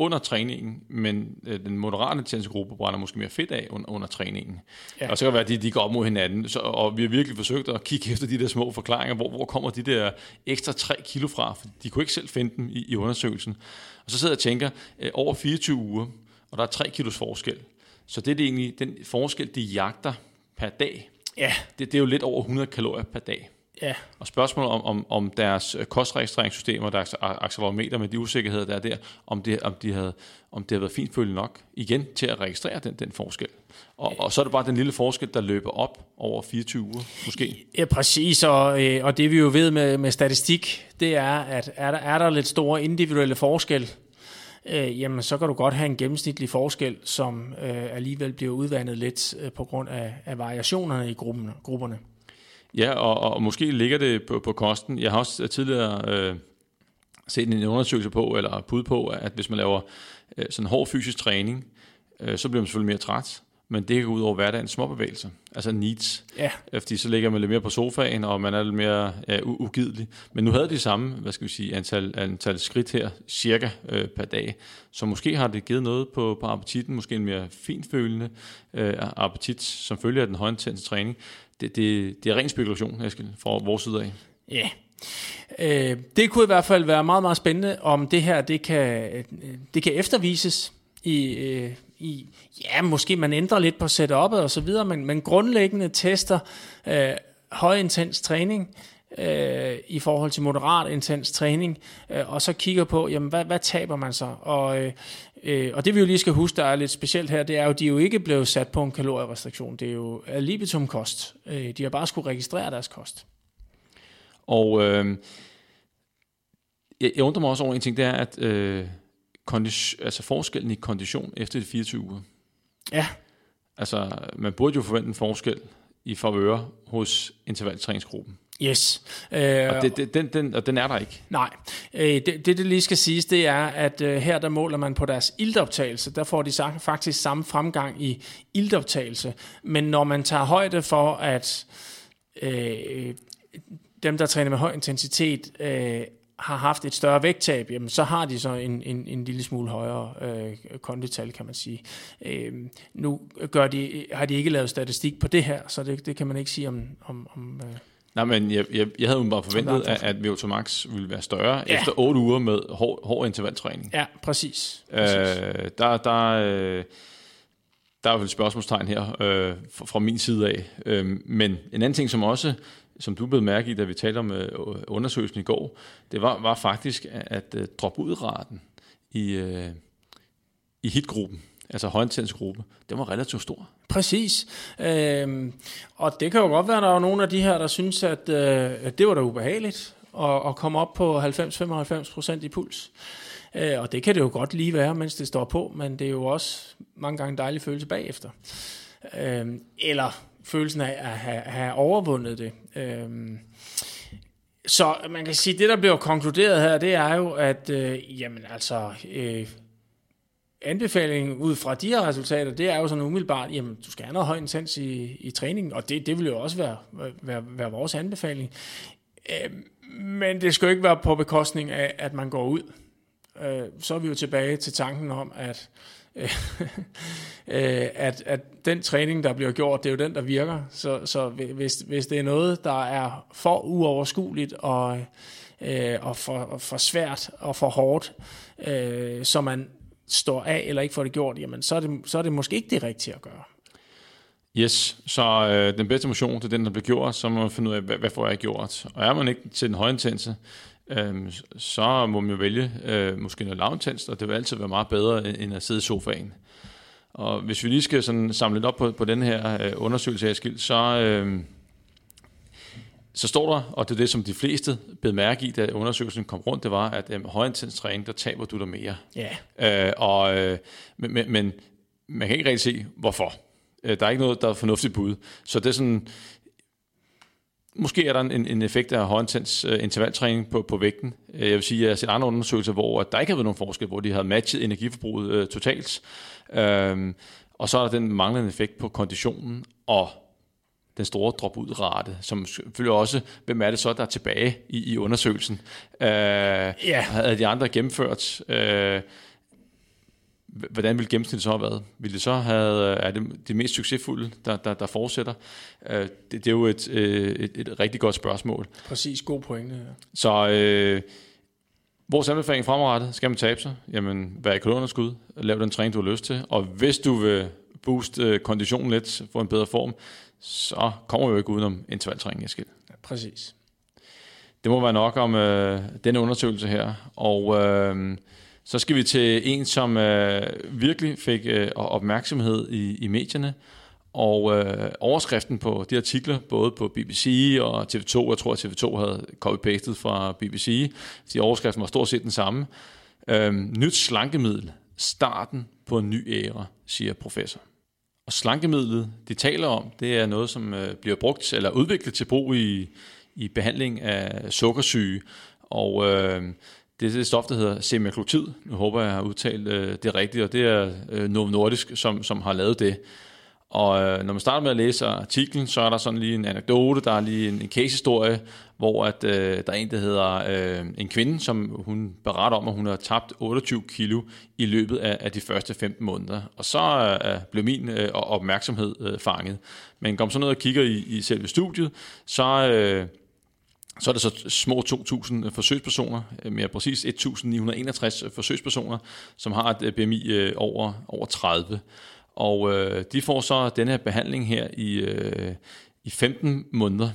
under træningen, men øh, den moderate intense gruppe brænder måske mere fedt af under, under træningen. Ja. Og så kan det være, at de, de går op mod hinanden, så, og vi har virkelig forsøgt at kigge efter de der små forklaringer, hvor, hvor kommer de der ekstra 3 kilo fra, for de kunne ikke selv finde dem i, i undersøgelsen. Og så sidder jeg og tænker, øh, over 24 uger, og der er 3 kilos forskel, så det er det egentlig den forskel, de jagter per dag. Ja. Det, det er jo lidt over 100 kalorier per dag. Ja. Og spørgsmålet om, om, om deres øh, kostregistreringssystemer, deres accelerometer med de usikkerheder, der er der, om det, om de havde, om det havde været fint følge nok igen til at registrere den, den forskel. Og, og så er det bare den lille forskel, der løber op over 24 uger, måske. Ja, præcis, og, øh, og det vi jo ved med, med statistik, det er, at er der, er der lidt store individuelle forskel, øh, jamen så kan du godt have en gennemsnitlig forskel, som øh, alligevel bliver udvandet lidt øh, på grund af, af variationerne i gruppen, grupperne. Ja, og, og måske ligger det på, på kosten. Jeg har også øh, tidligere øh, set en undersøgelse på, eller bud på, at hvis man laver øh, sådan hård fysisk træning, øh, så bliver man selvfølgelig mere træt, men det kan gå ud over hverdagens småbevægelser, altså needs. Ja. Fordi så ligger man lidt mere på sofaen, og man er lidt mere ja, ugidelig. Men nu havde de samme, hvad skal vi sige, antal, antal skridt her, cirka øh, per dag. Så måske har det givet noget på, på appetitten, måske en mere finfølende øh, appetit, som følger af den højintense træning det, det, det er ren spekulation, Eskild, fra vores side af. Ja. Øh, det kunne i hvert fald være meget, meget spændende, om det her det kan, det kan eftervises i, øh, i, ja, måske man ændrer lidt på setup'et og så videre, men, men grundlæggende tester øh, højintens træning øh, i forhold til moderat intens træning, øh, og så kigger på, jamen, hvad, hvad taber man så? Og, øh, øh, og det vi jo lige skal huske, der er lidt specielt her, det er jo, de er jo ikke blevet sat på en kalorierestriktion. Det er jo libitum-kost. Øh, de har bare skulle registrere deres kost. Og øh, jeg, jeg undrer mig også over en ting, det er, at øh, kondition, altså forskellen i kondition efter de 24 uger. Ja. Altså, man burde jo forvente en forskel i favør hos intervaltræningsgruppen. Yes. Øh, og, det, det, den, den, og den er der ikke? Nej. Øh, det, det, det lige skal siges, det er, at øh, her der måler man på deres iltoptagelse. Der får de faktisk samme fremgang i iltoptagelse. Men når man tager højde for, at øh, dem, der træner med høj intensitet, øh, har haft et større vægttab, jamen, så har de så en, en, en lille smule højere øh, kondital, kan man sige. Øh, nu gør de, har de ikke lavet statistik på det her, så det, det kan man ikke sige om... om, om øh, Nej, men jeg, jeg, jeg havde jo bare forventet, at, at VO2 Max ville være større ja. efter 8 uger med hård, hård intervaltræning. Ja, præcis. præcis. Øh, der, der, øh, der er jo et spørgsmålstegn her øh, fra, fra min side af. Øh, men en anden ting, som også som du blev mærke i, da vi talte om øh, undersøgelsen i går, det var, var faktisk, at, at øh, uh, droppe ud raten i, øh, i hitgruppen altså højintensgruppe, den var relativt stor. Præcis. Øhm, og det kan jo godt være, at der er nogle af de her, der synes, at, øh, at det var da ubehageligt at, at komme op på 90-95% i puls. Øh, og det kan det jo godt lige være, mens det står på, men det er jo også mange gange en dejlig følelse bagefter. Øh, eller følelsen af at have, have overvundet det. Øhm, så man kan sige, at det, der bliver konkluderet her, det er jo, at øh, jamen altså, øh, anbefalingen ud fra de her resultater, det er jo sådan umiddelbart, jamen du skal have noget høj intens i, i træningen, og det, det vil jo også være, være, være vores anbefaling. Øh, men det skal jo ikke være på bekostning af, at man går ud. Øh, så er vi jo tilbage til tanken om, at, øh, Øh, øh, at, at den træning, der bliver gjort, det er jo den, der virker. Så, så hvis, hvis det er noget, der er for uoverskueligt og, øh, og for, for svært og for hårdt, øh, så man står af eller ikke får det gjort, jamen så er det, så er det måske ikke det rigtige at gøre. Yes, så øh, den bedste motion, det er den, der bliver gjort, så må man finde ud af, hvad, hvad får jeg gjort. Og er man ikke til den højintense, øhm, så må man jo vælge øh, måske noget lavintens, og det vil altid være meget bedre end at sidde i sofaen. Og hvis vi lige skal sådan samle lidt op på, på den her øh, undersøgelse af skilt, så, øh, så står der, og det er det, som de fleste blev mærke i, da undersøgelsen kom rundt, det var, at øh, højintens træning, der taber du dig mere. Ja. Øh, og, øh, men, men, men man kan ikke rigtig se, hvorfor. Øh, der er ikke noget, der er fornuftigt bud. Så det er sådan, Måske er der en, en effekt af højintens uh, intervaltræning på, på vægten. Uh, jeg vil sige, at jeg har set andre undersøgelser, hvor der ikke har været nogen forskel, hvor de har matchet energiforbruget uh, totalt. Uh, og så er der den manglende effekt på konditionen og den store drop-ud-rate, som selvfølgelig også, hvem er det så, der er tilbage i, i undersøgelsen? Uh, ja. Havde de andre gennemført... Uh, hvordan vil gennemsnittet så have været? Vil det så have, er det de mest succesfulde, der, der, der fortsætter? Det, det er jo et, et, et rigtig godt spørgsmål. Præcis, god pointe. Ja. Så øh, vores anbefaling fremadrettet, skal man tabe sig? Jamen, vær i kalorunderskud, lav den træning, du har lyst til, og hvis du vil booste konditionen lidt, få en bedre form, så kommer vi jo ikke udenom intervaltræning, Eskild. Ja, præcis. Det må være nok om øh, denne undersøgelse her, og... Øh, så skal vi til en, som øh, virkelig fik øh, opmærksomhed i, i medierne, og øh, overskriften på de artikler, både på BBC og TV2, jeg tror, at TV2 havde copy-pastet fra BBC, de overskriften var stort set den samme. Øh, nyt slankemiddel, starten på en ny æra, siger professor. Og slankemidlet, de taler om, det er noget, som øh, bliver brugt eller udviklet til brug i, i behandling af sukkersyge. Og øh, det er et stof, der hedder semaglutid. Nu håber jeg, jeg har udtalt øh, det rigtigt, og det er øh, Novo Nordisk, som, som har lavet det. Og øh, når man starter med at læse artiklen, så er der sådan lige en anekdote, der er lige en, en case-historie, hvor at, øh, der er en, der hedder øh, en kvinde, som hun beretter om, at hun har tabt 28 kilo i løbet af, af de første 15 måneder. Og så øh, blev min øh, opmærksomhed øh, fanget. Men kom så ned og kigger i, i selve studiet, så... Øh, så er det så små 2.000 forsøgspersoner, øh, mere præcis 1.961 forsøgspersoner, som har et øh, BMI øh, over, over 30. Og øh, de får så denne her behandling her i, øh, i 15 måneder.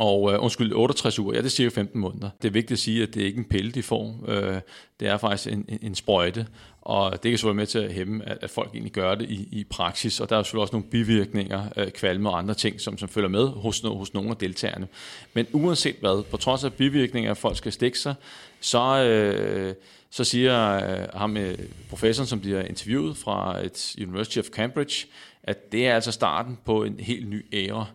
Og øh, undskyld, 68 uger, ja det er cirka 15 måneder. Det er vigtigt at sige, at det er ikke en pille, de får. Øh, det er faktisk en, en, en sprøjte, og det kan så være med til at hæmme, at, at folk egentlig gør det i, i praksis. Og der er selvfølgelig også nogle bivirkninger, øh, kvalme og andre ting, som, som følger med hos, hos nogle af deltagerne. Men uanset hvad, på trods af bivirkninger, at folk skal stikke sig, så... Øh, så siger øh, ham, øh, professoren, som de har interviewet fra et University of Cambridge, at det er altså starten på en helt ny æra.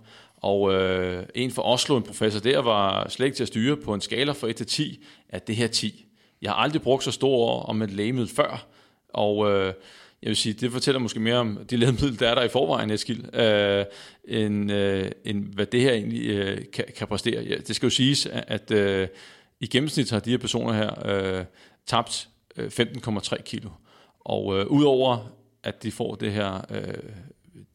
Og øh, en fra Oslo, en professor der, var slet ikke til at styre på en skala fra 1 til 10, at det her 10. Jeg har aldrig brugt så store ord om et lægemiddel før, og øh, jeg vil sige, det fortæller måske mere om de lægemiddel, der er der i forvejen, Eskild, øh, end, øh, end hvad det her egentlig øh, kan, kan præstere. Ja, det skal jo siges, at øh, i gennemsnit har de her personer her øh, tabt øh, 15,3 kilo. Og øh, udover at de får det her øh,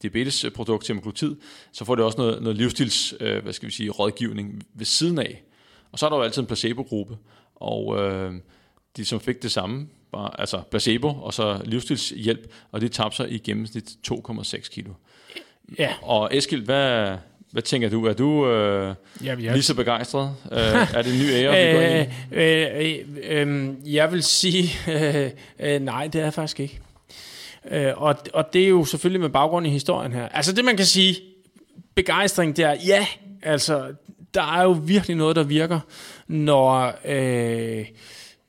diabetesprodukt, semaglutid, så får det også noget, noget livsstils, øh, hvad skal vi sige, rådgivning ved siden af. Og så er der jo altid en placebo-gruppe, og øh, de som fik det samme, bare, altså placebo og så livsstilshjælp, og de tabte sig i gennemsnit 2,6 kilo. Ja. Og Eskild, hvad, hvad tænker du? Er du øh, ja, jeg... lige så begejstret? øh, er det en ny ære, vi går ind i? Øh, øh, øh, jeg vil sige, øh, øh, nej, det er jeg faktisk ikke. Øh, og, og det er jo selvfølgelig med baggrund i historien her. Altså det man kan sige, begejstring der, ja, altså der er jo virkelig noget, der virker, når, øh,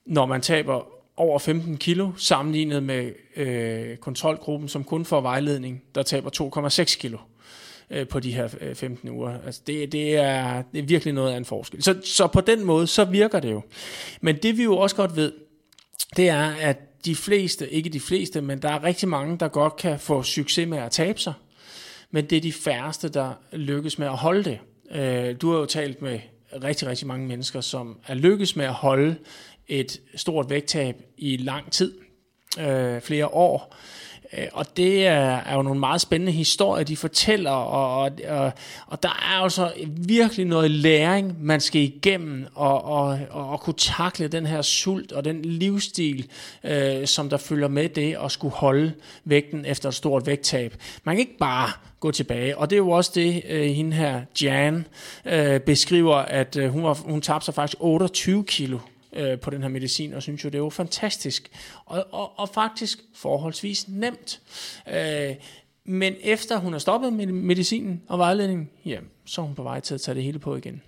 når man taber over 15 kilo, sammenlignet med øh, kontrolgruppen, som kun får vejledning, der taber 2,6 kilo øh, på de her øh, 15 uger. Altså det, det, er, det er virkelig noget af en forskel. Så, så på den måde, så virker det jo. Men det vi jo også godt ved, det er, at de fleste, ikke de fleste, men der er rigtig mange, der godt kan få succes med at tabe sig. Men det er de færreste, der lykkes med at holde det. Øh, du har jo talt med rigtig, rigtig mange mennesker, som er lykkes med at holde et stort vægttab i lang tid, øh, flere år. Øh, og det er, er jo nogle meget spændende historier, de fortæller, og, og, og der er altså virkelig noget læring, man skal igennem, og, og, og, og kunne takle den her sult og den livsstil, øh, som der følger med det at skulle holde vægten efter et stort vægttab. Man kan ikke bare gå tilbage. Og det er jo også det, øh, hende her, Jan, øh, beskriver, at øh, hun, var, hun tabte sig faktisk 28 kilo øh, på den her medicin, og synes jo, det er jo fantastisk. Og, og, og faktisk forholdsvis nemt. Øh, men efter hun har stoppet med medicinen og vejledningen, ja, så er hun på vej til at tage det hele på igen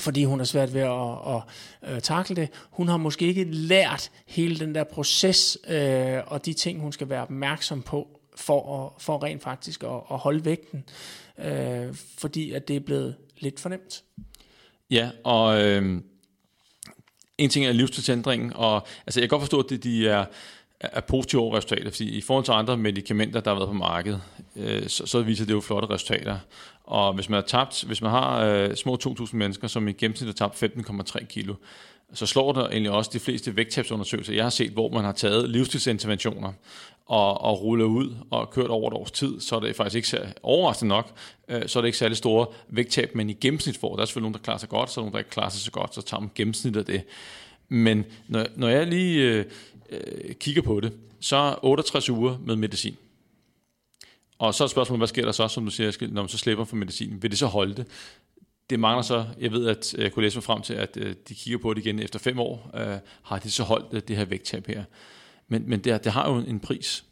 fordi hun har svært ved at, at, at, at takle det. Hun har måske ikke lært hele den der proces øh, og de ting, hun skal være opmærksom på for, at, for rent faktisk at, at holde vægten, øh, fordi at det er blevet lidt for nemt. Ja, og øh, en ting er livsstilsændringen, og altså, jeg kan godt forstå, at de, de er, er positive resultatet, fordi i forhold til andre medicamenter, der har været på markedet, øh, så, så viser det jo flotte resultater. Og hvis man har tabt, hvis man har øh, små 2.000 mennesker, som i gennemsnit har tabt 15,3 kilo, så slår der egentlig også de fleste vægttabsundersøgelser, jeg har set, hvor man har taget livsstilsinterventioner og, og rullet ud og kørt over et års tid, så er det faktisk ikke overraskende nok, øh, så er det ikke særlig store vægttab, men i gennemsnit får. Der er selvfølgelig nogen, der klarer sig godt, så er nogen, der ikke klarer sig så godt, så tager man gennemsnit af det. Men når, når jeg lige øh, øh kigger på det, så 68 uger med medicin. Og så er spørgsmålet, hvad sker der så, som du siger, når man så slipper for medicinen? Vil det så holde det? Det mangler så, jeg ved, at øh, jeg kunne læse mig frem til, at øh, de kigger på det igen efter fem år, øh, har de så holdt øh, det her vægttab her. Men, men det, det har jo en pris.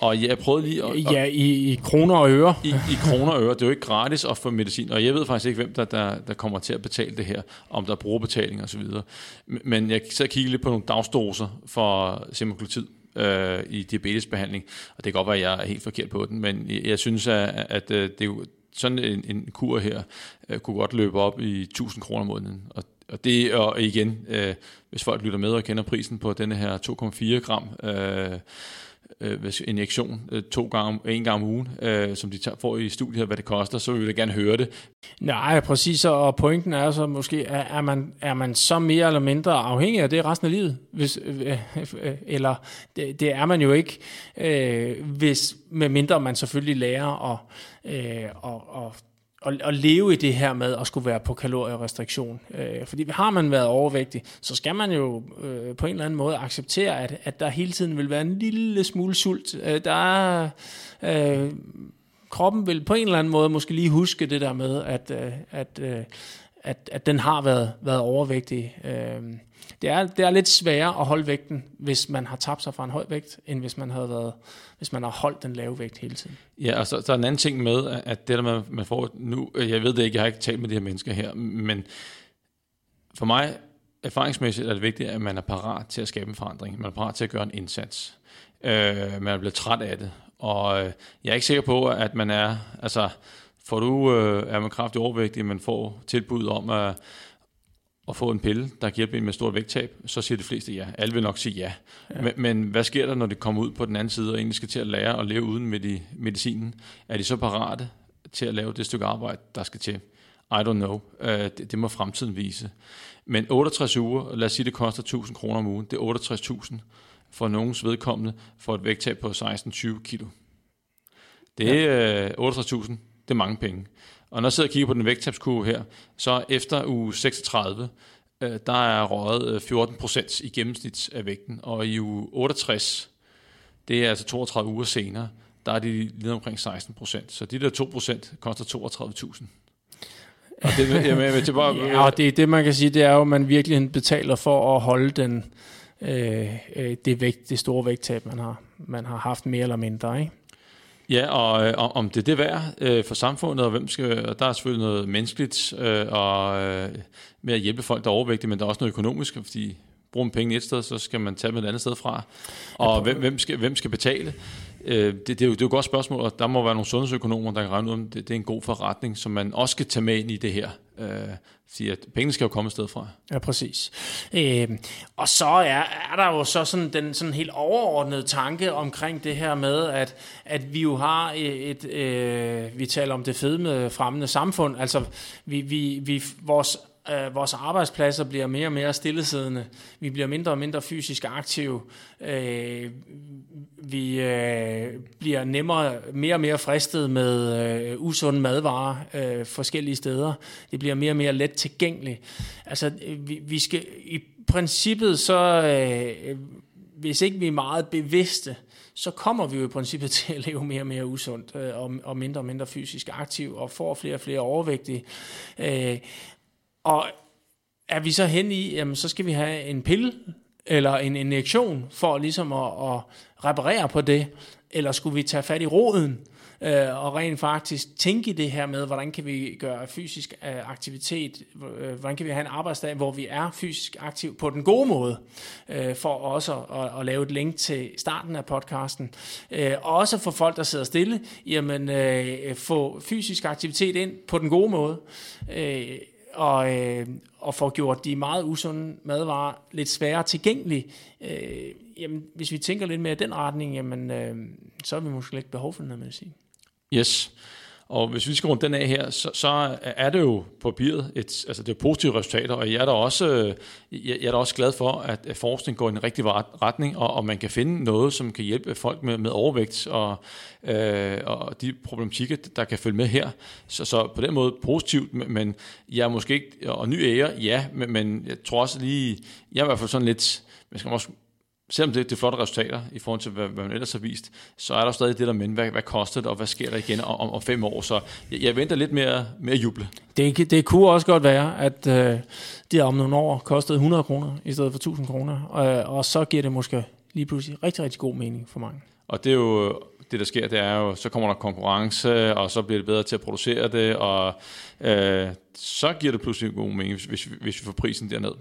Og jeg prøvede lige at... Ja, i, i kroner og øre. I, I kroner og øre. Det er jo ikke gratis at få medicin, og jeg ved faktisk ikke, hvem der, der, der kommer til at betale det her, om der er brugerbetaling og så videre. Men jeg så kigge lidt på nogle dagsdoser for semaglutid øh, i diabetesbehandling, og det kan godt være, at jeg er helt forkert på den, men jeg, synes, at, at øh, det er sådan en, en kur her øh, kunne godt løbe op i 1000 kroner om måneden. Og, og det og igen, øh, hvis folk lytter med og kender prisen på denne her 2,4 gram øh, øh, injektion øh, to gange, en gang om ugen, øh, som de tager, får i studiet, hvad det koster, så vil vi gerne høre det. Nej, præcis, og pointen er så måske, er, er, man, er man så mere eller mindre afhængig af det resten af livet? Hvis, øh, øh, eller det, det er man jo ikke, øh, hvis, med mindre man selvfølgelig lærer at, øh, og, og at, at leve i det her med at skulle være på kalorierestriktion. Øh, fordi har man været overvægtig, så skal man jo øh, på en eller anden måde acceptere, at, at der hele tiden vil være en lille smule sult. Øh, der er... Øh, kroppen vil på en eller anden måde måske lige huske det der med, at, øh, at, øh, at, at den har været, været overvægtig. Øh, det, er, det er lidt sværere at holde vægten, hvis man har tabt sig fra en høj vægt, end hvis man, havde været, hvis man har holdt den lave vægt hele tiden. Ja, og så, så er en anden ting med, at det der man, man får nu, jeg ved det ikke, jeg har ikke talt med de her mennesker her, men for mig erfaringsmæssigt er det vigtigt, at man er parat til at skabe en forandring. Man er parat til at gøre en indsats. Øh, man er blevet træt af det. Og øh, jeg er ikke sikker på, at man er, altså, får du, øh, er man kraftig overvægtig, man får tilbud om at, at få en pille, der kan hjælpe en med stort vægttab, så siger de fleste ja. Alle vil nok sige ja. ja. Men, men hvad sker der, når de kommer ud på den anden side og egentlig skal til at lære at leve uden med medicinen? Er de så parate til at lave det stykke arbejde, der skal til? I don't know. Uh, det, det må fremtiden vise. Men 68 uger, lad os sige, det koster 1000 kroner om ugen. Det er 68.000 for nogens vedkommende for et vægttab på 16-20 kilo. Det er ja. 68.000. Det er mange penge. Og når jeg sidder og kigger på den vægttabskurve her, så efter uge 36, øh, der er røget øh, 14 procent i gennemsnit af vægten, og i uge 68, det er altså 32 uger senere, der er de lige omkring 16 procent. Så de der 2 procent koster 32.000. Og det, jamen, det, bare, ja, og det, det man kan sige, det er jo, at man virkelig betaler for at holde den, øh, øh det, vægt, det store vægttab, man har, man har haft mere eller mindre. Ikke? Ja, og, øh, om det er det værd øh, for samfundet, og hvem skal, og der er selvfølgelig noget menneskeligt, øh, og øh, med at hjælpe folk, der er overvægtige, men der er også noget økonomisk, fordi bruger man penge et sted, så skal man tage dem et andet sted fra. Og hvem, hvem, skal, hvem skal betale? Øh, det, det, er jo, det er jo et godt spørgsmål, og der må være nogle sundhedsøkonomer, der kan regne ud, om det, det er en god forretning, som man også skal tage med ind i det her. Øh, fordi at pengene skal jo komme et sted fra. Ja, præcis. Øh, og så er, er der jo så sådan den sådan helt overordnede tanke omkring det her med, at, at vi jo har et, øh, vi taler om det fedme fremmende samfund, altså vi, vi, vi, vores Øh, vores arbejdspladser bliver mere og mere stillesiddende. Vi bliver mindre og mindre fysisk aktive. Øh, vi øh, bliver nemmere, mere og mere fristet med øh, usunde madvarer øh, forskellige steder. Det bliver mere og mere let tilgængeligt. Altså, øh, vi, vi skal i princippet så, øh, hvis ikke vi er meget bevidste, så kommer vi jo i princippet til at leve mere og mere usundt øh, og, og mindre og mindre fysisk aktiv og får flere og flere overvægtige. Øh, og er vi så hen i, jamen så skal vi have en pille eller en injektion for ligesom at, at reparere på det, eller skulle vi tage fat i roden øh, og rent faktisk tænke det her med, hvordan kan vi gøre fysisk øh, aktivitet, øh, hvordan kan vi have en arbejdsdag, hvor vi er fysisk aktiv på den gode måde, øh, for også at, at lave et link til starten af podcasten. Øh, også for folk, der sidder stille, jamen øh, få fysisk aktivitet ind på den gode måde. Øh, og, øh, og får gjort de meget usunde madvarer lidt sværere tilgængelige. Øh, jamen, hvis vi tænker lidt mere i den retning, jamen, øh, så har vi måske ikke behov for noget medicin. Yes. Og hvis vi skal runde den af her, så, så er det jo på papiret et, altså det er positive resultater, og jeg er da også, øh, jeg er da også glad for, at forskning går i en rigtig retning, og, og man kan finde noget, som kan hjælpe folk med, med overvægt og, øh, og de problematikker, der kan følge med her. Så, så på den måde positivt, men jeg er måske ikke, og ny ære, ja, men, men jeg tror også lige, jeg er i hvert fald sådan lidt, man skal også selvom det, det er flotte resultater i forhold til, hvad, hvad man ellers har vist, så er der stadig det der men, hvad, hvad koster det, og hvad sker der igen om, om fem år? Så jeg, jeg venter lidt mere, mere juble. Det, det kunne også godt være, at øh, det om nogle år kostede 100 kroner i stedet for 1000 kroner, og, og så giver det måske lige pludselig rigtig, rigtig god mening for mange. Og det er jo det, der sker, det er jo, så kommer der konkurrence, og så bliver det bedre til at producere det, og øh, så giver det pludselig god mening, hvis, hvis vi får prisen derned.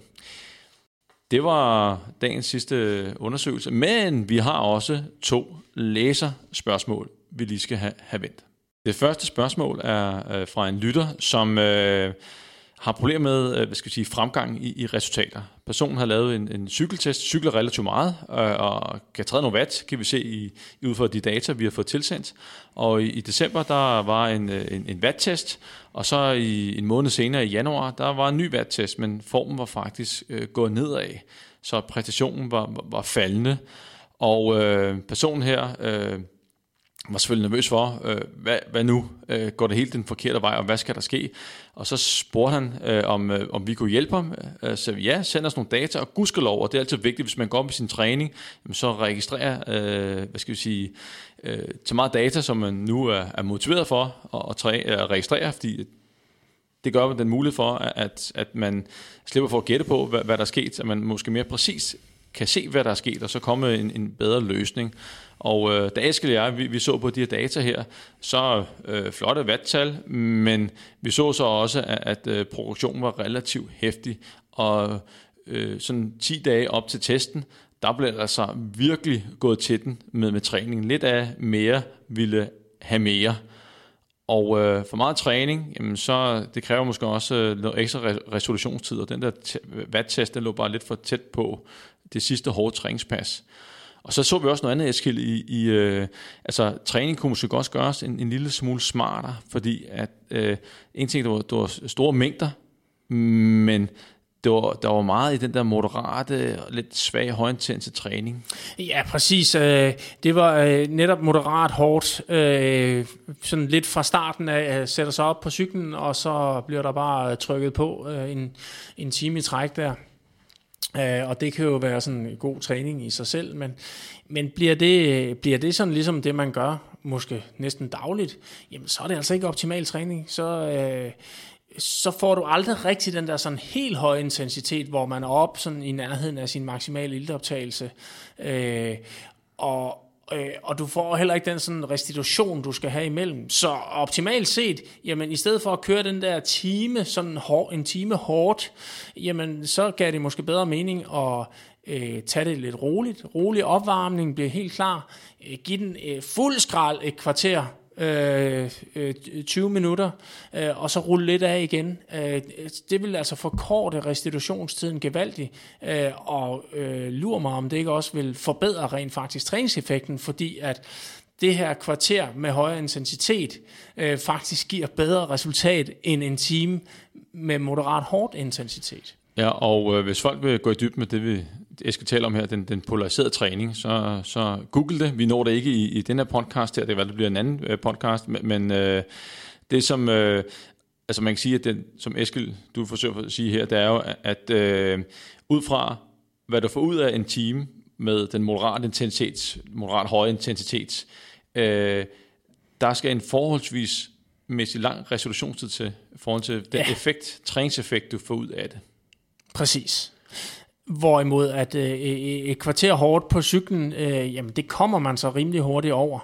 Det var dagens sidste undersøgelse, men vi har også to læserspørgsmål, vi lige skal have, have vendt. Det første spørgsmål er øh, fra en lytter, som øh, har problemer med øh, hvad skal jeg sige, fremgang i, i resultater. Personen har lavet en, en cykeltest, cykler relativt meget, øh, og kan træde nogle watt, kan vi se i, i ud fra de data, vi har fået tilsendt. Og i, i december, der var en, øh, en, en watt-test, og så i en måned senere i januar, der var en ny watt-test, men formen var faktisk øh, gået nedad, så præstationen var, var, var faldende. Og øh, personen her... Øh, var selvfølgelig nervøs for, øh, hvad, hvad nu? Øh, går det helt den forkerte vej, og hvad skal der ske? Og så spurgte han, øh, om, øh, om vi kunne hjælpe ham. Øh, så ja, send os nogle data, og gudskelov, og det er altid vigtigt, hvis man går op i sin træning, så registrerer, øh, hvad skal vi sige, øh, til meget data, som man nu er, er motiveret for at, at, træ, at registrere, fordi det gør den mulighed for, at, at man slipper for at gætte på, hvad, hvad der er sket, at man måske mere præcis kan se, hvad der er sket, og så komme en, en bedre løsning. Og øh, da Eskild og jeg, vi, vi så på de her data her, så øh, flotte vattal, men vi så så også, at, at øh, produktionen var relativt hæftig, og øh, sådan 10 dage op til testen, der blev der altså virkelig gået til den med, med træningen. Lidt af mere ville have mere. Og øh, for meget træning, jamen så det kræver måske også øh, noget ekstra resolutionstid, og den der watt-test, den lå bare lidt for tæt på det sidste hårde træningspas. Og så så vi også noget andet, Eskild, i, i øh, altså træning kunne måske også gøres en, en lille smule smartere, fordi at øh, en ting, der var, der var store mængder, men det var, der var meget i den der moderate, lidt svag, højintense træning. Ja, præcis. Øh, det var øh, netop moderat hårdt. Øh, sådan lidt fra starten af sætter sig op på cyklen, og så bliver der bare trykket på en, en time i træk der. Øh, og det kan jo være sådan en god træning i sig selv, men, men bliver, det, bliver det sådan ligesom det, man gør, måske næsten dagligt, jamen så er det altså ikke optimal træning. Så, øh, så får du aldrig rigtig den der sådan helt høje intensitet, hvor man er op sådan i nærheden af sin maksimale iltoptagelse. Øh, og, Øh, og du får heller ikke den sådan restitution, du skal have imellem. Så optimalt set, jamen i stedet for at køre den der time, sådan hår, en time hårdt, jamen så gav det måske bedre mening at øh, tage det lidt roligt. Rolig opvarmning bliver helt klar. Øh, giv den øh, fuld skrald et kvarter, øh, øh 20 minutter, øh, og så rulle lidt af igen. Øh, det vil altså forkorte restitutionstiden gevaldigt, øh, og øh, lurer mig, om det ikke også vil forbedre rent faktisk træningseffekten, fordi at det her kvarter med højere intensitet øh, faktisk giver bedre resultat end en time med moderat hårdt intensitet. Ja, og øh, hvis folk vil gå i dybden med det, vi jeg skal tale om her, den, den polariserede træning, så, så google det. Vi når det ikke i, i den her podcast her, det, være, det bliver en anden øh, podcast, men, øh, det som, øh, altså man kan sige, at den, som Eskild, du forsøger at sige her, det er jo, at øh, ud fra, hvad du får ud af en time med den moderat intensitet, moderat høje intensitet, øh, der skal en forholdsvis mæssig lang resolutionstid til, i forhold til den ja. effekt, træningseffekt, du får ud af det. Præcis. Hvorimod at øh, øh, øh, et kvarter hårdt på cyklen, øh, jamen det kommer man så rimelig hurtigt over.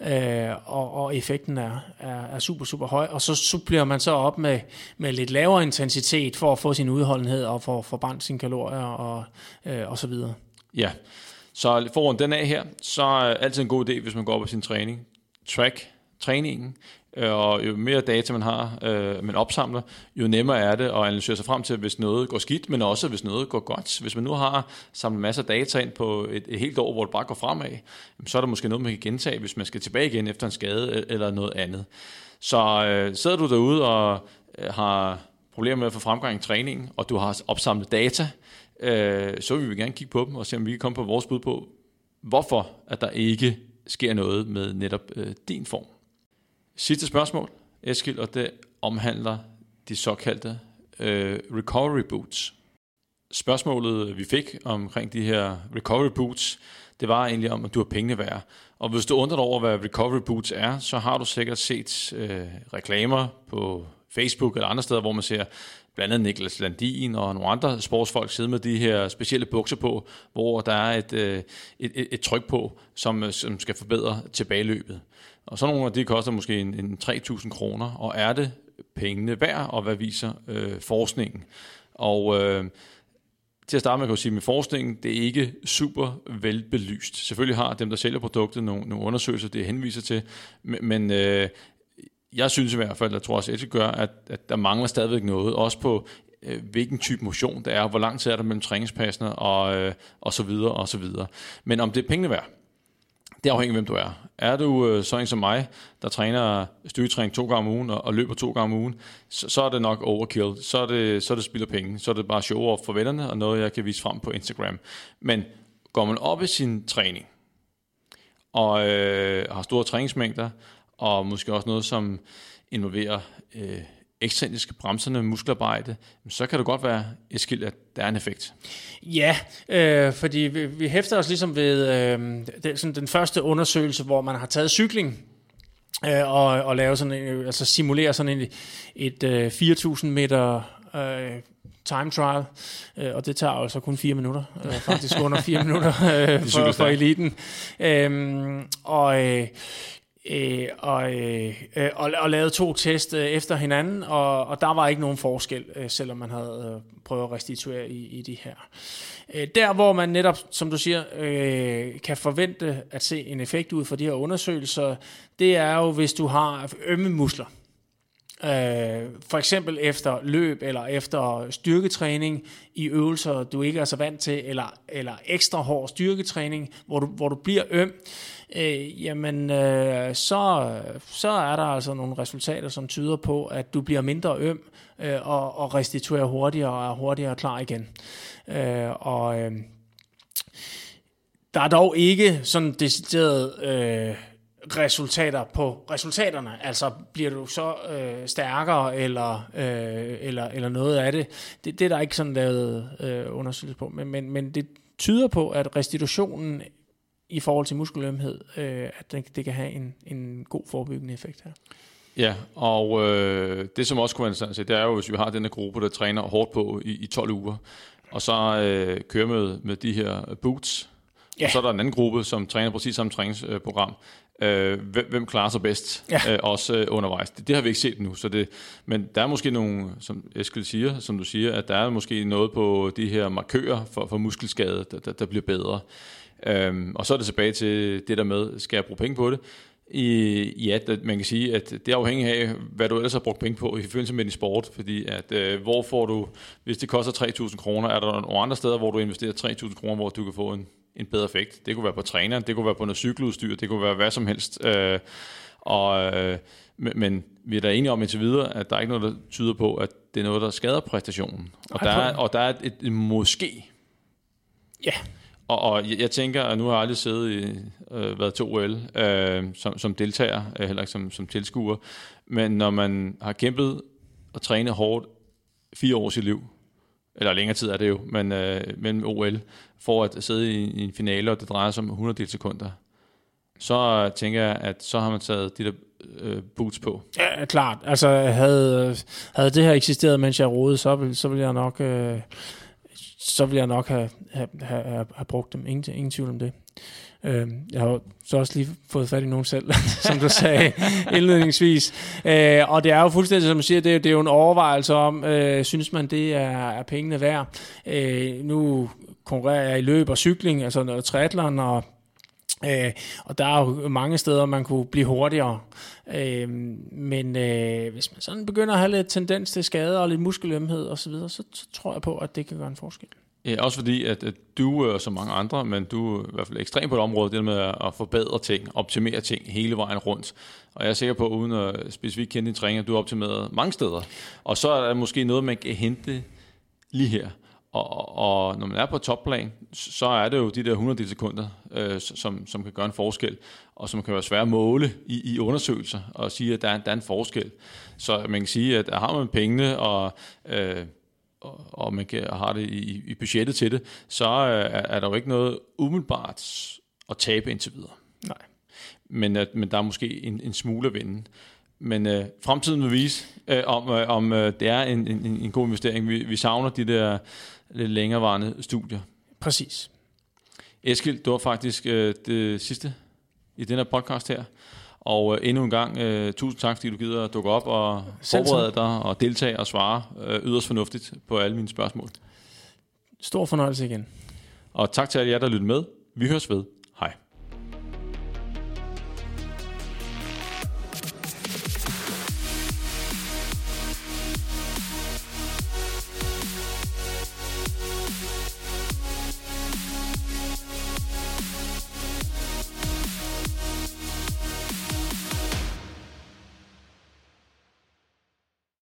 Øh, og, og effekten er, er, er super, super høj. Og så supplerer man så op med, med lidt lavere intensitet for at få sin udholdenhed og for at forbrænde sine kalorier og, øh, og så videre. Ja, så for den af her, så er altid en god idé, hvis man går op på sin træning. Track træningen, Øh, og jo mere data man har, øh, man opsamler, jo nemmere er det at analysere sig frem til, hvis noget går skidt, men også hvis noget går godt. Hvis man nu har samlet masser af data ind på et, et helt år, hvor det bare går fremad, så er der måske noget, man kan gentage, hvis man skal tilbage igen efter en skade øh, eller noget andet. Så øh, sidder du derude og øh, har problemer med at få fremgang i træningen, og du har opsamlet data, øh, så vil vi gerne kigge på dem og se, om vi kan komme på vores bud på, hvorfor at der ikke sker noget med netop øh, din form. Sidste spørgsmål, Eskild, og det omhandler de såkaldte øh, recovery boots. Spørgsmålet, øh, vi fik omkring de her recovery boots, det var egentlig om, at du har pengene værd. Og hvis du undrer dig over, hvad recovery boots er, så har du sikkert set øh, reklamer på Facebook eller andre steder, hvor man ser blandt andet Niklas Landin og nogle andre sportsfolk sidde med de her specielle bukser på, hvor der er et, øh, et, et, et tryk på, som, øh, som skal forbedre tilbageløbet. Og så nogle af de koster måske en, en 3.000 kroner, og er det pengene værd, og hvad viser øh, forskningen? Og øh, til at starte med kan jeg sige, med forskningen, det er ikke super velbelyst. Selvfølgelig har dem, der sælger produktet, nogle, nogle undersøgelser, det henviser til, men, men øh, jeg synes i hvert fald, jeg tror også, at det gør, at, at der mangler stadigvæk noget, også på øh, hvilken type motion det er, hvor lang tid er der mellem træningspassene, og, øh, og så videre, og så videre. Men om det er pengene værd, det afhænger af, hvem du er. Er du øh, sådan som mig, der træner styrketræning to gange om ugen og, og løber to gange om ugen, så, så er det nok overkill. Så er det, så er det spild af penge. Så er det bare show off for vennerne og noget, jeg kan vise frem på Instagram. Men går man op i sin træning, og øh, har store træningsmængder, og måske også noget, som involverer øh, ekscentriske bremserne muskelarbejde, så kan det godt være, Eskild, at der er en effekt. Ja, øh, fordi vi, vi hæfter os ligesom ved øh, det, sådan den første undersøgelse, hvor man har taget cykling øh, og, og lavet sådan en, altså simulere sådan en, et øh, 4.000 meter øh, time trial, øh, og det tager altså kun fire minutter, øh, faktisk under fire minutter øh, for, for eliten. Øh, og øh, øh, og, øh, øh, og, og lavede to test øh, efter hinanden, og, og der var ikke nogen forskel, øh, selvom man havde øh, prøvet at restituere i, i de her. Øh, der hvor man netop, som du siger, øh, kan forvente at se en effekt ud fra de her undersøgelser, det er jo, hvis du har ømme muskler. Øh, for eksempel efter løb eller efter styrketræning i øvelser, du ikke er så vant til, eller, eller ekstra hård styrketræning, hvor du, hvor du bliver øm, øh, jamen øh, så, så er der altså nogle resultater, som tyder på, at du bliver mindre øm øh, og, og restituerer hurtigere og er hurtigere klar igen. Øh, og øh, der er dog ikke sådan decideret... Øh, resultater på resultaterne. Altså bliver du så øh, stærkere eller, øh, eller, eller noget af det. det. Det er der ikke sådan lavet øh, undersøgelse på. Men, men, men det tyder på, at restitutionen i forhold til muskelømhed, øh, at det, det kan have en, en god forebyggende effekt her. Ja, og øh, det som også kunne være interessant det er jo, hvis vi har denne gruppe, der træner hårdt på i, i 12 uger, og så øh, kører med, med de her boots, Ja. Og så er der en anden gruppe, som træner præcis samme træningsprogram. Øh, hvem, hvem klarer sig bedst, ja. øh, også øh, undervejs. Det, det har vi ikke set nu, så det, men der er måske nogle, som Eskild siger, som du siger, at der er måske noget på de her markører for, for muskelskade, der, der, der bliver bedre. Øhm, og så er det tilbage til det der med, skal jeg bruge penge på det? I, ja, man kan sige, at det er afhængigt af, hvad du ellers har brugt penge på i forbindelse med din sport. Fordi at, øh, hvor får du, hvis det koster 3.000 kroner, er der nogle andre steder, hvor du investerer 3.000 kroner, hvor du kan få en, en bedre effekt. Det kunne være på træneren, det kunne være på noget cykeludstyr, det kunne være hvad som helst. Øh, og, øh, men, vi er da enige om indtil videre, at der er ikke noget, der tyder på, at det er noget, der skader præstationen. Og, der, er, og der er et, et måske. Ja. Og, og jeg, jeg tænker, at nu har jeg aldrig siddet i, øh, været til OL øh, som, som deltager, øh, heller ikke som, som tilskuer, men når man har kæmpet og trænet hårdt fire år i sit liv, eller længere tid er det jo, men øh, mellem OL, for at sidde i, i en finale, og det drejer sig om 100 sekunder, så tænker jeg, at så har man taget de der øh, boots på. Ja, klart. Altså, havde, øh, havde det her eksisteret, mens jeg rodede, så ville, så ville jeg nok... Øh, så ville jeg nok have, have, have, have brugt dem. Ingen, ingen tvivl om det. Øh, jeg har så også lige fået fat i nogen selv, som du sagde indledningsvis. Øh, og det er jo fuldstændig, som du siger, det er, det er jo en overvejelse om, øh, synes man, det er, er pengene værd. Øh, nu konkurrerer jeg i løb og cykling, altså noget triathlon, og Øh, og der er jo mange steder, man kunne blive hurtigere. Øh, men øh, hvis man sådan begynder at have lidt tendens til skade og lidt muskelømhed osv., så, så, så tror jeg på, at det kan gøre en forskel. Ja, også fordi, at, at du og så mange andre, men du er i hvert fald ekstrem på det område, det med at forbedre ting, optimere ting hele vejen rundt. Og jeg er sikker på, uden at specifikt kende din træning, at du har optimeret mange steder. Og så er der måske noget, man kan hente lige her. Og, og når man er på topplan, så er det jo de der 100 sekunder, øh, som, som kan gøre en forskel, og som kan være svære at måle i, i undersøgelser, og sige, at der er, der er en forskel. Så man kan sige, at har man pengene, og, øh, og, og man kan, har det i, i budgettet til det, så øh, er, er der jo ikke noget umiddelbart at tabe indtil videre. Nej. Men, at, men der er måske en, en smule at vinde. Men øh, fremtiden vil vise, øh, om, øh, om øh, det er en, en, en god investering. Vi, vi savner de der lidt længerevarende studier. Præcis. Eskild, det var faktisk øh, det sidste i den her podcast her. Og øh, endnu en gang, øh, tusind tak, fordi du gider at dukke op og forberede dig og deltage og svare øh, yderst fornuftigt på alle mine spørgsmål. Stor fornøjelse igen. Og tak til alle jer, der lyttede med. Vi høres ved.